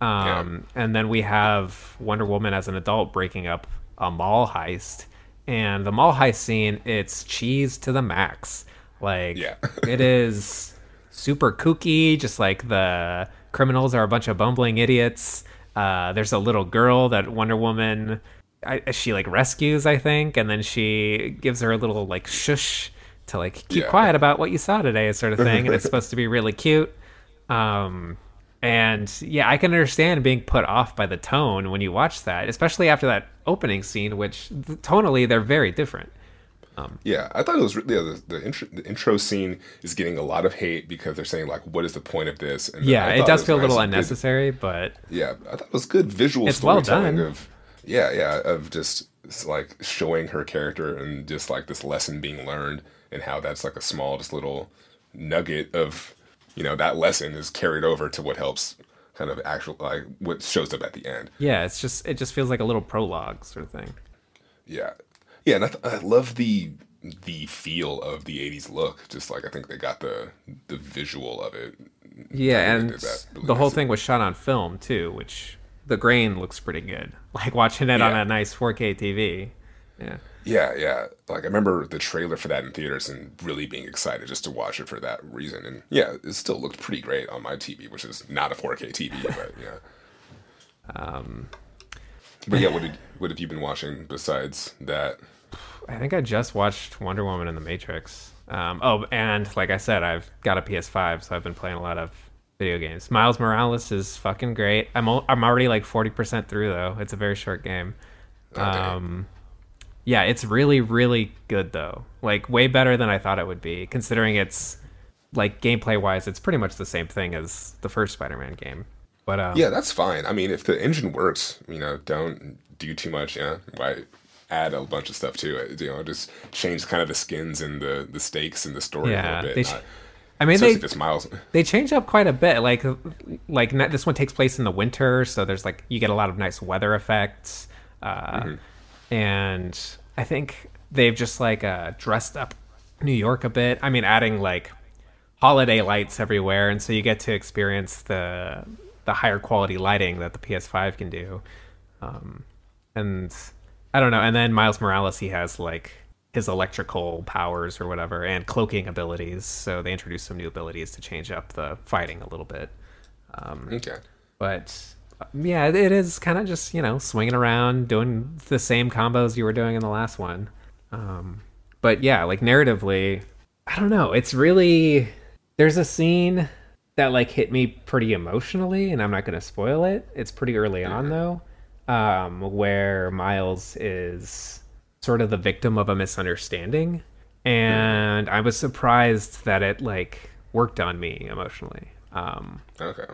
Um, And then we have Wonder Woman as an adult breaking up a mall heist, and the mall heist scene, it's cheese to the max. Like Yeah. it is super kooky, just like the criminals are a bunch of bumbling idiots. Uh, there's a little girl that Wonder Woman, I, she like rescues, I think, and then she gives her a little like shush to like keep Yeah. quiet about what you saw today, sort of thing, and it's supposed to be really cute. Um, and yeah, I can understand being put off by the tone when you watch that, especially after that opening scene, which tonally they're very different. Um, yeah. I thought it was yeah, the the intro, the intro scene is getting a lot of hate because they're saying like, what is the point of this? And Yeah, it does was feel a little and good- unnecessary, but yeah, I thought it was good visual It's well storytelling done. of yeah, yeah, of just like showing her character and just like this lesson being learned and how that's like a small just little nugget of you know that lesson is carried over to what helps kind of actual like what shows up at the end. yeah, it's just it just feels like a little prologue sort of thing. Yeah, yeah, and I, th- I love the the feel of the '80s look. Just like I think they got the the visual of it. Yeah, and that really the whole thing was shot on film too, which the grain looks pretty good. Like watching it on Yeah. a nice 4K TV. Yeah. Yeah, yeah. Like I remember the trailer for that in theaters and really being excited just to watch it for that reason. And yeah, it still looked pretty great on my TV, which is not a 4K TV, but yeah. Um, But yeah, what did what have you been watching besides that? I think I just watched Wonder Woman and The Matrix. Um, oh, and like I said, I've got a PS5, so I've been playing a lot of video games. Miles Morales is fucking great. I'm al- I'm already like 40% through though. It's a very short game. Um, yeah, it's really really good though. Like way better than I thought it would be, considering it's like gameplay wise, it's pretty much the same thing as the first Spider-Man game. But um, Yeah, that's fine. I mean, if the engine works, you know, don't do too much. Yeah, why add a bunch of stuff to it? You know, just change kind of the skins and the the stakes and the story a little bit. they sh- I mean they they change up quite a bit like like this one takes place in the winter so there's like you get a lot of nice weather effects uh, and i think they've just like uh, dressed up new york a bit i mean adding like holiday lights everywhere and so you get to experience the the higher quality lighting that the ps5 can do um, and I don't know. And then Miles Morales, he has like his electrical powers or whatever, and cloaking abilities. So they introduced some new abilities to change up the fighting a little bit. Okay. But yeah, it it is kind of just you know swinging around, doing the same combos you were doing in the last one. Um, but yeah, like narratively, I don't know. It's really there's a scene that like hit me pretty emotionally, and I'm not going to spoil it. It's pretty early on though, um, where Miles is sort of the victim of a misunderstanding, and I was surprised that it like worked on me emotionally. Um, Okay.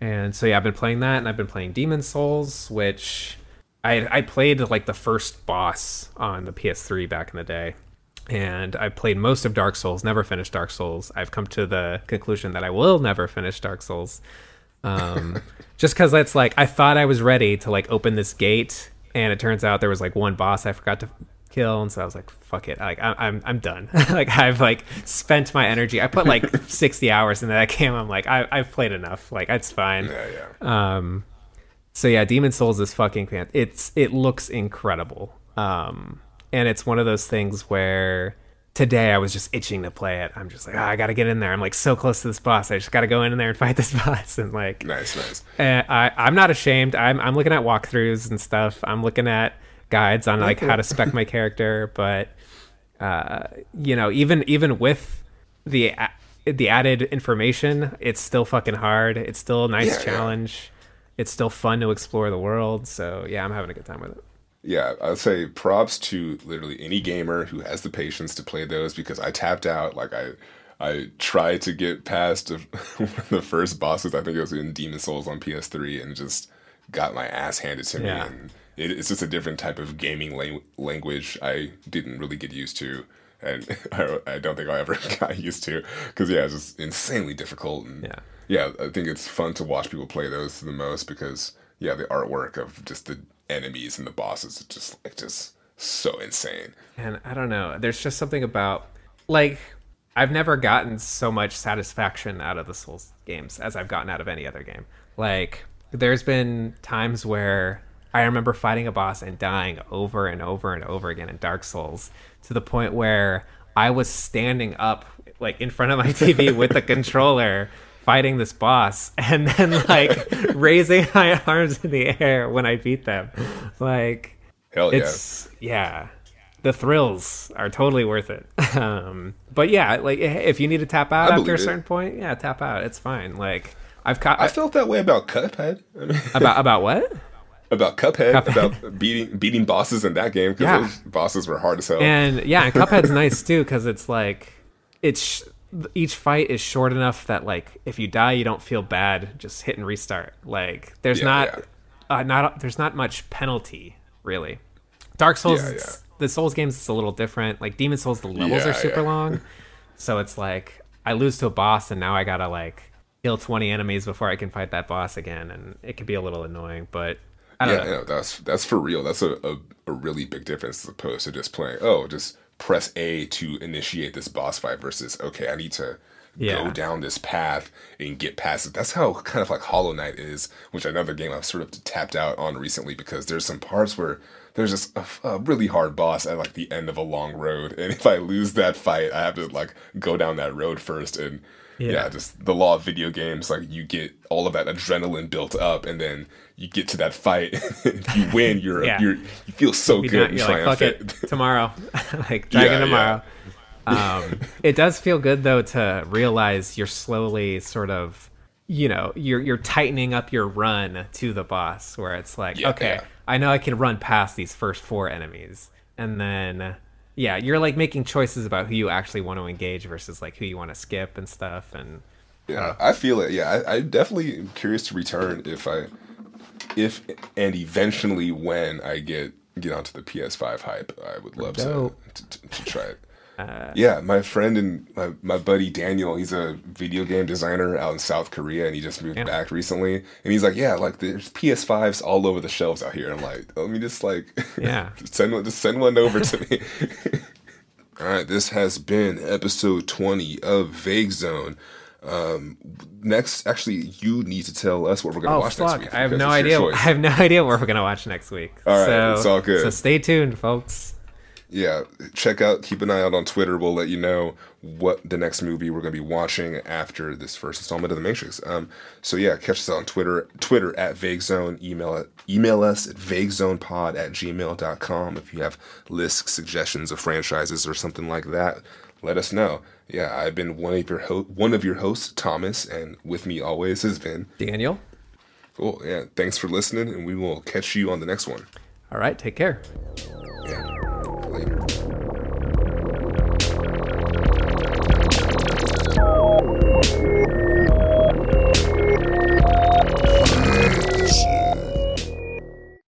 and so yeah, I've been playing that, and I've been playing Demon's Souls, which I I played like the first boss on the PS3 back in the day, and I played most of Dark Souls. Never finished Dark Souls. I've come to the conclusion that I will never finish Dark Souls, um, just because it's like I thought I was ready to like open this gate, and it turns out there was like one boss I forgot to kill, and so I was like, "Fuck it!" Like I, I'm I'm done. like I've like spent my energy. I put like 60 hours into that game. I'm like I, I've played enough. Like it's fine. Yeah, yeah. Um, so yeah, Demon's Souls is fucking fan. It's it looks incredible. Um, and it's one of those things where today I was just itching to play it. I'm just like, oh, I gotta get in there. I'm like so close to this boss. I just gotta go in there and fight this boss. And like, nice, nice. uh, I I'm not ashamed. I'm I'm looking at walkthroughs and stuff. I'm looking at guides on like how to spec my character, but uh, you know, even even with the the added information, it's still fucking hard. It's still a nice Yeah, yeah. challenge. It's still fun to explore the world. So yeah, I'm having a good time with it. Yeah, I'd say props to literally any gamer who has the patience to play those because I tapped out. Like I, I tried to get past the the first bosses. I think it was in Demon's Souls on PS3, and just got my ass handed to me. Yeah. And it, it's just a different type of gaming lang- language I didn't really get used to, and I, I don't think I ever got used to because yeah, it's just insanely difficult. And Yeah. yeah, I think it's fun to watch people play those the most because yeah, the artwork of just the enemies and the bosses is just like just so insane. And I don't know. There's just something about like I've never gotten so much satisfaction out of the Souls games as I've gotten out of any other game. Like there's been times where I remember fighting a boss and dying over and over and over again in Dark Souls to the point where I was standing up like in front of my TV with the controller fighting this boss and then like raising my arms in the air when I beat them. Like Hell yeah. it's yeah the thrills are totally worth it um but yeah like if you need to tap out I after a believe it. certain point yeah tap out it's fine like i've caught I felt that way about Cuphead. I mean, about about what about Cuphead, Cuphead. about beating beating bosses in that game because Yeah. those bosses were hard as hell. and yeah and cuphead's nice too because it's like it's each fight is short enough that like if you die you don't feel bad just hit and restart like there's Yeah, not yeah. uh, not there's not much penalty really dark souls Yeah, the souls games it's a little different like demon's souls the levels are super long so it's like i lose to a boss and now i gotta like kill 20 enemies before i can fight that boss again and it can be a little annoying but i don't yeah, know no, that's that's for real. That's a, a, a really big difference as opposed to just playing. Oh, just press A to initiate this boss fight versus okay, I need to Yeah. go down this path and get past it. That's how kind of like Hollow Knight is, which another game I've sort of tapped out on recently because there's some parts where there's this a, a really hard boss at like the end of a long road, and if I lose that fight, I have to like go down that road first, and yeah, Yeah. just the law of video games. Like you get all of that adrenaline built up, and then you get to that fight. you win, you're Yeah. you're you feel so You're, good not, you're like, fuck it, tomorrow. like, Dragon Yeah, tomorrow. Um, it does feel good, though, to realize you're slowly sort of, you know, you're, you're tightening up your run to the boss, where it's like, Yeah, okay, yeah. I know I can run past these first four enemies. And then, yeah, you're like making choices about who you actually want to engage versus like who you want to skip and stuff. And Yeah, I feel it. Yeah, I, I definitely am curious to return if I, if and eventually when I get get onto the PS5 hype, I would love to, to, to to try it. Yeah, my friend and my, my buddy Daniel, he's a video game designer out in South Korea, and he just moved Yeah. back recently. And he's like, "Yeah, like there's PS5s all over the shelves out here." I'm like, "Let me just like, Yeah. send one, just send one over to me." All right, this has been episode 20 of Vague Zone. Um, next, actually, you need to tell us what we're going to oh, watch next fuck. week. I have no idea. I have no idea what we're going to watch next week. All right, so, it's all good. So stay tuned, folks. Yeah, check out, keep an eye out on Twitter. We'll let you know what the next movie we're going to be watching after this first installment of The Matrix. Um, so yeah, catch us on Twitter, Twitter at Vague Zone. Email email us at vaguezonepod at gmail.com if you have lists, suggestions of franchises or something like that. Let us know. Yeah, I've been one of your ho- one of your hosts, Thomas, and with me always has been Daniel. cool. Yeah, thanks for listening, and we will catch you on the next one. All right, take care. Yeah, later. Thank